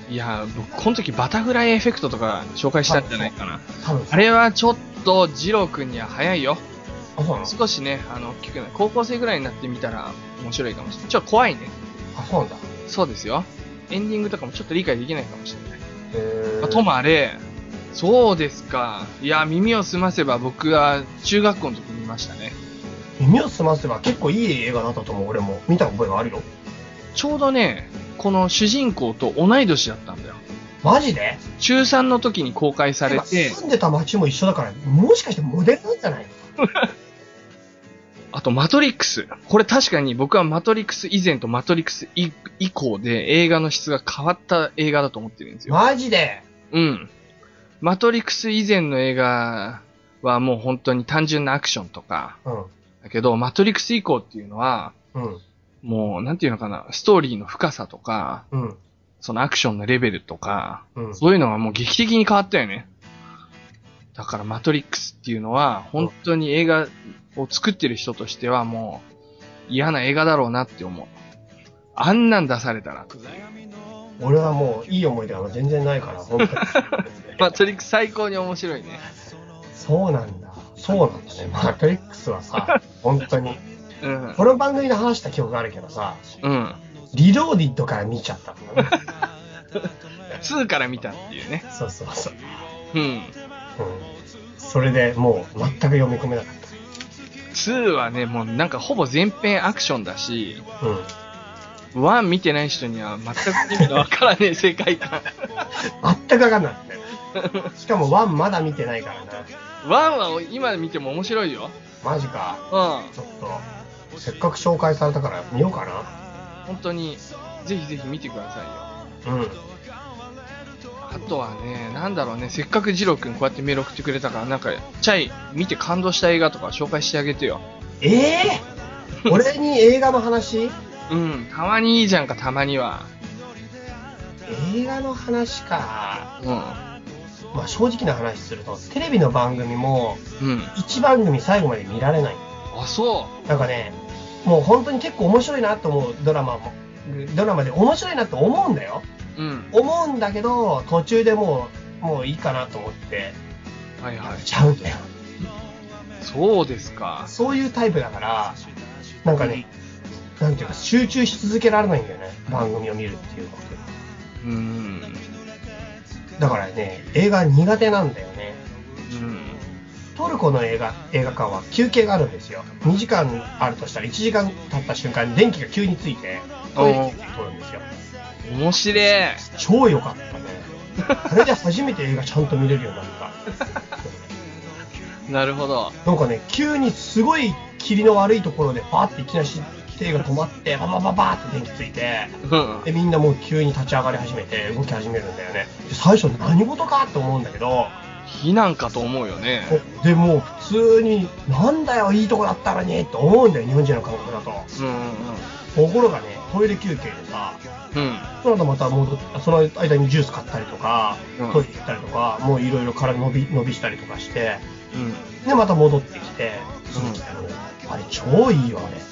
[SPEAKER 2] いやー、僕、この時バタフライエフェクトとか紹介したんじゃないかな。
[SPEAKER 3] 多分
[SPEAKER 2] あれはちょっと、ジローくんには早いよ。少しね、あの、大きくない。高校生ぐらいになってみたら面白いかもしれない。ちょっと怖いね。
[SPEAKER 3] あ、そうなんだ。
[SPEAKER 2] そうですよ。エンディングとかもちょっと理解できないかもしれない。まあ、ともあれ、そうですか。いや、耳を澄ませば僕は中学校の時に見ましたね。
[SPEAKER 3] 耳を澄ませば結構いい映画だったと思う、俺も。見た覚えがあるよ。
[SPEAKER 2] ちょうどね、この主人公と同い年だったんだよ。
[SPEAKER 3] マジで？
[SPEAKER 2] 中3の時に公開されて、
[SPEAKER 3] 住んでた街も一緒だから、もしかしてモデルなんじゃない？[laughs]
[SPEAKER 2] あとマトリックス。これ確かに僕はマトリックス以前とマトリックス以以降で映画の質が変わった映画だと思ってるんですよ。
[SPEAKER 3] マジで？
[SPEAKER 2] うん。マトリックス以前の映画はもう本当に単純なアクションとか、
[SPEAKER 3] うん。
[SPEAKER 2] だけど、マトリックス以降っていうのは、
[SPEAKER 3] うん。
[SPEAKER 2] もう、なんていうのかな、ストーリーの深さとか、
[SPEAKER 3] うん。
[SPEAKER 2] そのアクションのレベルとか、
[SPEAKER 3] うん。
[SPEAKER 2] そういうのがもう劇的に変わったよね。だからマトリックスっていうのは、本当に映画を作ってる人としてはもう、嫌な映画だろうなって思う。あんなん出されたら。
[SPEAKER 3] 俺はもういい思い出が全然ないから、本当に。[laughs]
[SPEAKER 2] マトリックス最高に面白いね。
[SPEAKER 3] そうなんだ。そうなんだね。マトリックスはさ、[laughs] 本当に。
[SPEAKER 2] うん。
[SPEAKER 3] この番組で話した記憶があるけどさ、
[SPEAKER 2] うん。
[SPEAKER 3] リローディッドから見ちゃったんだね。[laughs]
[SPEAKER 2] 2から見たっていうね。
[SPEAKER 3] そうそうそう。
[SPEAKER 2] うん。
[SPEAKER 3] うん。それでもう全く読み込めなかっ
[SPEAKER 2] 2はね、もうなんかほぼ全編アクションだし、
[SPEAKER 3] た。うん。
[SPEAKER 2] 1見てない人には全く意味のわからねえ世界観。[laughs]
[SPEAKER 3] 全くわかんない。[laughs] しかもワンまだ見てないからな。
[SPEAKER 2] 1は今見ても面白いよ。
[SPEAKER 3] マジか。
[SPEAKER 2] うん。
[SPEAKER 3] ちょっと、せっかく紹介されたから見ようか
[SPEAKER 2] 本当に、ぜひぜひ見てくださいよ。
[SPEAKER 3] な。うん。
[SPEAKER 2] あとはね、なんだろうね、せっかくジロー君こうやってメール送ってくれたから、なんか、チャイ見て感動した映画とか紹介してあげてよ。
[SPEAKER 3] ええ [laughs] 俺に映画の話？
[SPEAKER 2] うん、たまにいいじゃんか、たまには。
[SPEAKER 3] 映画の話か。
[SPEAKER 2] うん。
[SPEAKER 3] まあ正直な話すると、テレビの番組も
[SPEAKER 2] うん。
[SPEAKER 3] 1番組最後まで見られない。
[SPEAKER 2] あ、そ
[SPEAKER 3] なんかね、もう本当に結構面白いなと思うドラマも、ドラマで面白いなと思うんだよ。
[SPEAKER 2] う。うん。
[SPEAKER 3] 思うんだけど、途中でももういいかなと思って、
[SPEAKER 2] はいはい。
[SPEAKER 3] ちゃうんだよ。
[SPEAKER 2] そうですか。
[SPEAKER 3] そういうタイプだから、なんかね、なんていうか、集中し続けられないんだよね。番組を見るっていうことに。
[SPEAKER 2] うーん。
[SPEAKER 3] だからね、映画苦手なんだよね。
[SPEAKER 2] うん。
[SPEAKER 3] トルコの映画、映画館は休憩があるんですよ。2時間あるとしたら1時間経った瞬間に電気が急について、トイレ休憩取るんですよ。
[SPEAKER 2] 面白い。
[SPEAKER 3] 超良かったね。[laughs] あれで初めて映画ちゃんと見れるようになった。[laughs]
[SPEAKER 2] なるほど。
[SPEAKER 3] なんかね、急にすごい霧の悪いところでパーっていきなり映画止まって、ババババーって電気ついて、
[SPEAKER 2] うん。
[SPEAKER 3] で、みんなもう急に立ち上がり始めて動き始めるんだよね。で最初何事かって思うんだけど、
[SPEAKER 2] 避難かと思うよね。
[SPEAKER 3] で、もう普通に、なんだよ、いいとこだったのにって思うんだよ、日本人の感覚だと。
[SPEAKER 2] うん
[SPEAKER 3] ところがね、トイレ休憩でさ、
[SPEAKER 2] うんうん。
[SPEAKER 3] その後また戻って、その間にジュース買ったりとか
[SPEAKER 2] うん、
[SPEAKER 3] トイレ行ったりとか、もういろいろ体伸び、伸びしたりとかして、
[SPEAKER 2] うん。うん。
[SPEAKER 3] で、また戻ってきて、すぐ来たの。あれ、超いいよ、あれ。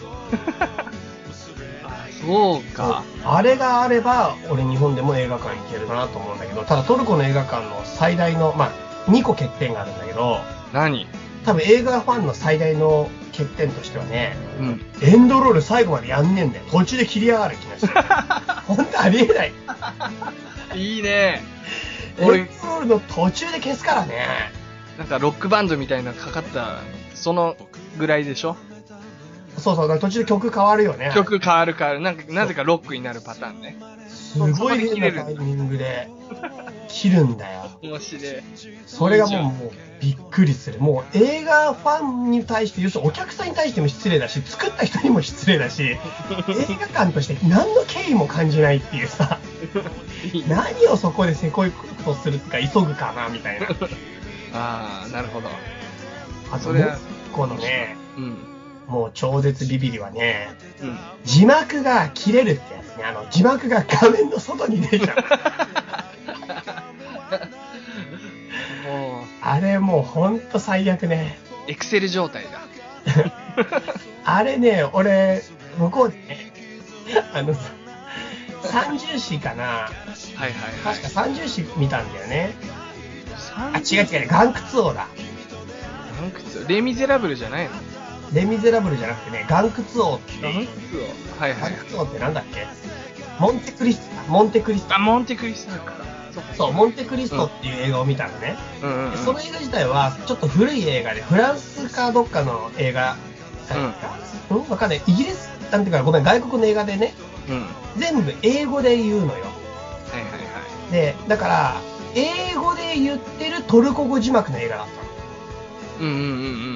[SPEAKER 2] そうか。
[SPEAKER 3] あれがあれば、俺日本でも映画館行けるなと思うんだけど、ただトルコの映画館の最大の、まあ、2個欠点があるんだけど、
[SPEAKER 2] 何？
[SPEAKER 3] 多分映画ファンの最大の欠点としてはね、
[SPEAKER 2] うん。
[SPEAKER 3] エンドロール最後までやんねえんだよ。途中で切り上がる気がする。[laughs] 本当ありえない。
[SPEAKER 2] いいね。
[SPEAKER 3] エンド
[SPEAKER 2] 俺
[SPEAKER 3] ロールの途中で消すからね。
[SPEAKER 2] なんかロックバンドみたいなのかかった、そのぐらいでしょ？
[SPEAKER 3] そうそう、途中で曲変わるよね。
[SPEAKER 2] 曲変わる変わる。なんか、なぜかロックになるパターンね。
[SPEAKER 3] すごい変なタイミングで切るんだよ。
[SPEAKER 2] 面白い。
[SPEAKER 3] それがもうもうびっくりする。もう映画ファンに対して、要するにお客さんに対しても失礼だし、作った人にも失礼だし、映画館として何の敬意も感じないっていうさ、[laughs] 何をそこでせこいことするか急ぐかなみたいな。
[SPEAKER 2] ああ、なるほど。
[SPEAKER 3] あと
[SPEAKER 2] それは
[SPEAKER 3] ね、このね、
[SPEAKER 2] うん。
[SPEAKER 3] もう超絶ビビりはね、
[SPEAKER 2] うん。
[SPEAKER 3] 字幕が切れるってやつね。あの、字幕が画面の外に出ちゃう。
[SPEAKER 2] も [laughs]
[SPEAKER 3] あれもうほんと最悪ね。
[SPEAKER 2] う、エクセル状態だ。[laughs]
[SPEAKER 3] あれね、俺、向こうでね、あのさ、三重視かな
[SPEAKER 2] はいはいはい
[SPEAKER 3] 確か。三重視見たんだよね。あ、
[SPEAKER 2] あ
[SPEAKER 3] 違う違う、ガンクツ王だ。
[SPEAKER 2] ガンクツレ・ミゼラブルじゃないの？
[SPEAKER 3] レ・ミゼラブルじゃなくてね、ガンクツ王って、
[SPEAKER 2] ガンクツを。はいはい
[SPEAKER 3] 王ってなんだっけ？モンテクリストだ、モンテクリスト。
[SPEAKER 2] あ、モンテクリストか。そう
[SPEAKER 3] モンテクリストっていう映画を見たのね。
[SPEAKER 2] うんうん、うん。
[SPEAKER 3] でその映画自体は、ちょっと古い映画で、フランスかどっかの映画、うん、わかんない。イギリス、なんていうか、ごめん、外国の映画でね、
[SPEAKER 2] うん。はい
[SPEAKER 3] 全部英語で言うのよ。
[SPEAKER 2] はいはい。
[SPEAKER 3] で、だから、英語で言ってるトルコ語字幕の映画だったの。
[SPEAKER 2] うんうんうん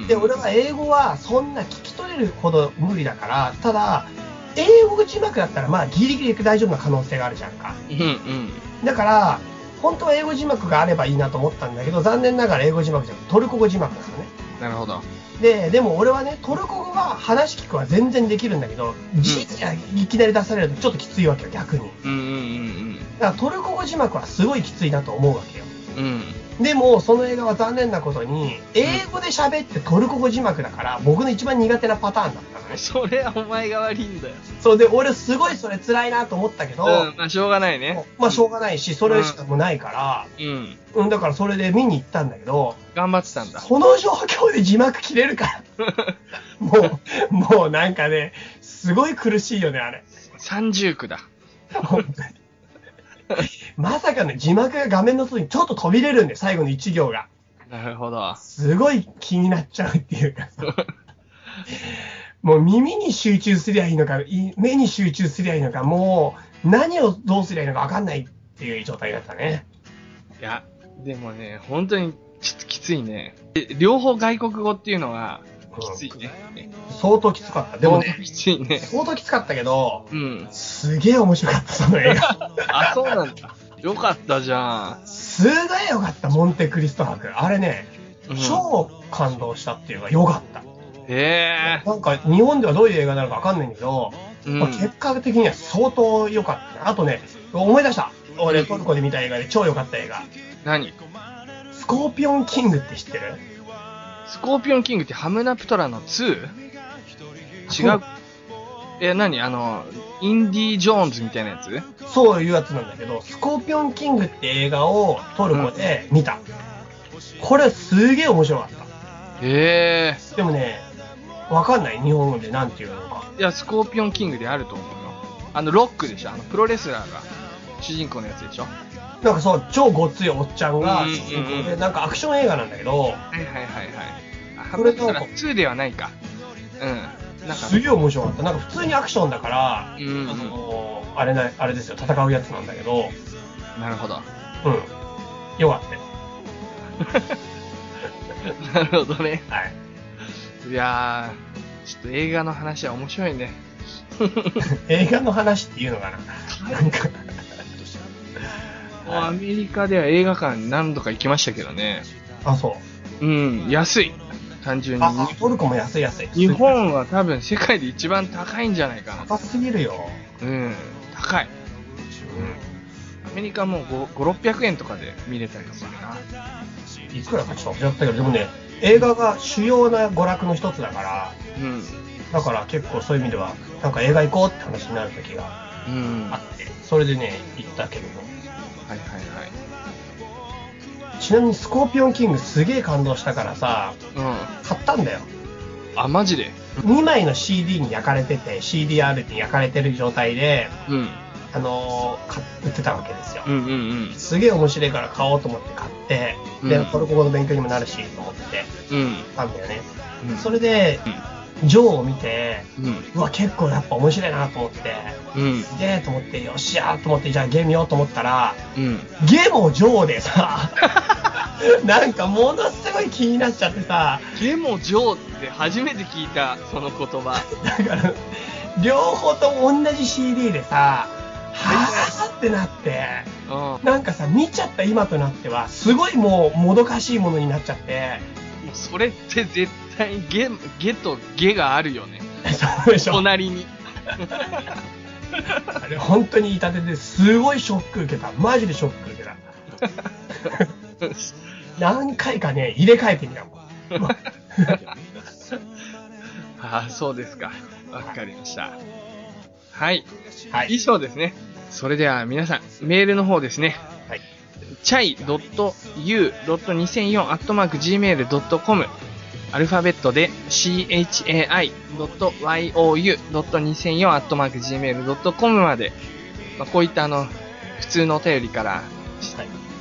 [SPEAKER 2] うん。
[SPEAKER 3] で、俺は英語はそんな聞き取れるほど無理だから、ただ、英語字幕だったらまあギリギリ大丈夫な可能性があるじゃんか。
[SPEAKER 2] うんうん。
[SPEAKER 3] だから、本当は英語字幕があればいいなと思ったんだけど、残念ながら英語字幕じゃなくてトルコ語字幕なのね。
[SPEAKER 2] なるほど。
[SPEAKER 3] で、でも俺はね、トルコ語は話聞くは全然できるんだけど、字がいきなり出されるとちょっときついわけよ、逆に。
[SPEAKER 2] うんうん
[SPEAKER 3] だからトルコ語字幕はすごいきついなと思うわけよ。
[SPEAKER 2] うんうん。うん。
[SPEAKER 3] でも、その映画は残念なことに、英語で喋ってトルコ語字幕だから、僕の一番苦手なパターンだったのね。
[SPEAKER 2] それはお前が悪いんだよ。
[SPEAKER 3] そうで、俺すごいそれ辛いなと思ったけど、
[SPEAKER 2] うん、まあしょうがないね。
[SPEAKER 3] まあしょうがないし、それしかもうないから、
[SPEAKER 2] うん。
[SPEAKER 3] うん、だからそれで見に行ったんだけど、
[SPEAKER 2] 頑張ってたんだ。
[SPEAKER 3] その状況で字幕切れるから、[laughs] もう、もうなんかね、すごい苦しいよね、あれ。
[SPEAKER 2] 三重苦だ。
[SPEAKER 3] 本当に [laughs] まさかね、字幕が画面の外にちょっと飛び出るんで、最後の一行が。
[SPEAKER 2] なるほど。
[SPEAKER 3] すごい気になっちゃうっていうかさ。[laughs] もう耳に集中すりゃいいのか、い目に集中すりゃいいのか、もう何をどうすりゃいいのか分かんないっていう状態だったね。
[SPEAKER 2] いや、でもね、本当にきついね。え両方外国語っていうのはきついね。
[SPEAKER 3] 相当きつかった。でもね
[SPEAKER 2] 相当、きついね。
[SPEAKER 3] 相当きつかったけど、
[SPEAKER 2] うん。
[SPEAKER 3] すげえ面白かった、その映画。[laughs]
[SPEAKER 2] あ、そうなんだ。よかったじゃん。
[SPEAKER 3] すごいよかった、モンテクリスト博。あれね、
[SPEAKER 2] うん
[SPEAKER 3] 超感動したっていうか、よかった。
[SPEAKER 2] へえ。
[SPEAKER 3] なんか、日本ではどういう映画なのか分かんないんだけど、
[SPEAKER 2] うん
[SPEAKER 3] まあ結果的には相当良かったね。あとね、思い出した。俺、トルコで見た映画で超良かった映画。
[SPEAKER 2] 何？
[SPEAKER 3] スコーピオンキングって知ってる？
[SPEAKER 2] スコーピオンキングってハムナプトラの 2? 違う？え、何？あの、インディ・ジョーンズみたいなやつ？
[SPEAKER 3] そういうやつなんだけど、スコーピオンキングって映画をトルコで見た。これすげえ面白かった。
[SPEAKER 2] へえ。
[SPEAKER 3] でもね、わかんない日本語でなんていうのか。
[SPEAKER 2] いや、スコーピオンキングであると思うよ。あの、ロックでしょ？あの、プロレスラーが主人公のやつでしょ？は
[SPEAKER 3] なんかそう、超ごっついおっちゃんがで、なんかアクション映画なんだけど、
[SPEAKER 2] いはいはいはい。あ、
[SPEAKER 3] これ
[SPEAKER 2] だから2ではないか。うん。なんか、
[SPEAKER 3] すげえ面白かった。なんか普通にアクションだから、
[SPEAKER 2] うんうん
[SPEAKER 3] あのあれな、あれですよ、戦うやつなんだけど、
[SPEAKER 2] なるほど。
[SPEAKER 3] うん。よかったよ。[laughs]
[SPEAKER 2] なるほどね。
[SPEAKER 3] はい。
[SPEAKER 2] いやー、ちょっと映画の話は面白いね。[laughs]
[SPEAKER 3] 映画の話っていうのかな。なんか、
[SPEAKER 2] アメリカでは映画館に何度か行きましたけどね。
[SPEAKER 3] あ、そう。
[SPEAKER 2] うん、安い。単純に。
[SPEAKER 3] あ、トルコも安い安い。
[SPEAKER 2] 日本は多分世界で一番高いんじゃないかな。
[SPEAKER 3] 高すぎるよ。
[SPEAKER 2] うん、高い。アメリカもう5、5 600円とかで見れたりするな。
[SPEAKER 3] いくらかちょっと忘ったけど、でもね、映画が主要な娯楽の一つだから、
[SPEAKER 2] うん。
[SPEAKER 3] だから結構そういう意味では、なんか映画行こうって話になる時があって、それでね、行ったけども。
[SPEAKER 2] いはいはい。
[SPEAKER 3] ちなみにスコーピオンキングすげえ感動したからさ、
[SPEAKER 2] うん。
[SPEAKER 3] 買ったんだよ。
[SPEAKER 2] あ、マジで
[SPEAKER 3] ？2枚の CD に焼かれてて、CDR に焼かれてる状態で、
[SPEAKER 2] うん。
[SPEAKER 3] あの売ってたわけですよ。
[SPEAKER 2] うんうんうん。
[SPEAKER 3] すげえ面白いから買おうと思って買って、で、
[SPEAKER 2] うん
[SPEAKER 3] トルコ語の勉強にもなるしと思って
[SPEAKER 2] うん。
[SPEAKER 3] 買ったんだよね。
[SPEAKER 2] うん。
[SPEAKER 3] それで、ジョーを見て、
[SPEAKER 2] うん。
[SPEAKER 3] うわ、結構やっぱ面白いなと思って、
[SPEAKER 2] うん。
[SPEAKER 3] すげえと思って、よっしゃーと思って、じゃあゲーム見ようと思ったら、
[SPEAKER 2] うん。
[SPEAKER 3] ゲもジョーでさ、[laughs] なんかものすごい気になっちゃってさ、
[SPEAKER 2] ゲモジョーって初めて聞いた、その言葉。
[SPEAKER 3] だから、両方とも同じ CD でさ、はぁーってなって、
[SPEAKER 2] うん。
[SPEAKER 3] なんかさ、見ちゃった今となっては、すごいもうもどかしいものになっちゃって、
[SPEAKER 2] もうそれって絶対ゲ、ゲとゲがあるよね。
[SPEAKER 3] そうでしょ
[SPEAKER 2] 隣に。[laughs]
[SPEAKER 3] あれ本当に痛手ですごいショック受けた。マジでショック受けた。[laughs] 何回かね、入れ替えてみたもん。[laughs]
[SPEAKER 2] ああ、そうですか。わかりました。はい。
[SPEAKER 3] はい。
[SPEAKER 2] 以上ですね。それでは皆さん、メールの方ですね。
[SPEAKER 3] はい。
[SPEAKER 2] chai.u.2004-gmail.com アルファベットで chai.you.2004-gmail.com まで、まあ、こういったあの、普通のお便りから、
[SPEAKER 3] はい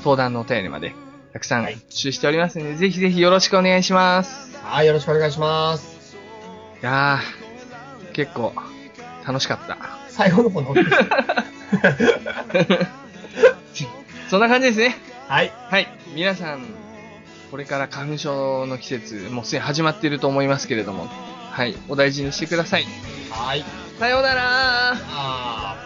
[SPEAKER 2] 相談のお便りまで、たくさん
[SPEAKER 3] はい
[SPEAKER 2] 募集しておりますので、ぜひぜひよろしくお願いします。
[SPEAKER 3] はい、よろしくお願いします。
[SPEAKER 2] いやー、結構、楽しかった。
[SPEAKER 3] 最後の方の。[laughs]
[SPEAKER 2] そんな感じですね。
[SPEAKER 3] はい。
[SPEAKER 2] はい。皆さん、これから花粉症の季節、もうすでに始まっていると思いますけれども、はい。お大事にしてください。
[SPEAKER 3] はい。
[SPEAKER 2] さようなら
[SPEAKER 3] あ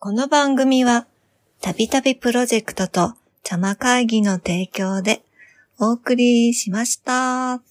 [SPEAKER 6] この番組は、たびたびプロジェクトと、茶間会議の提供でお送りしました。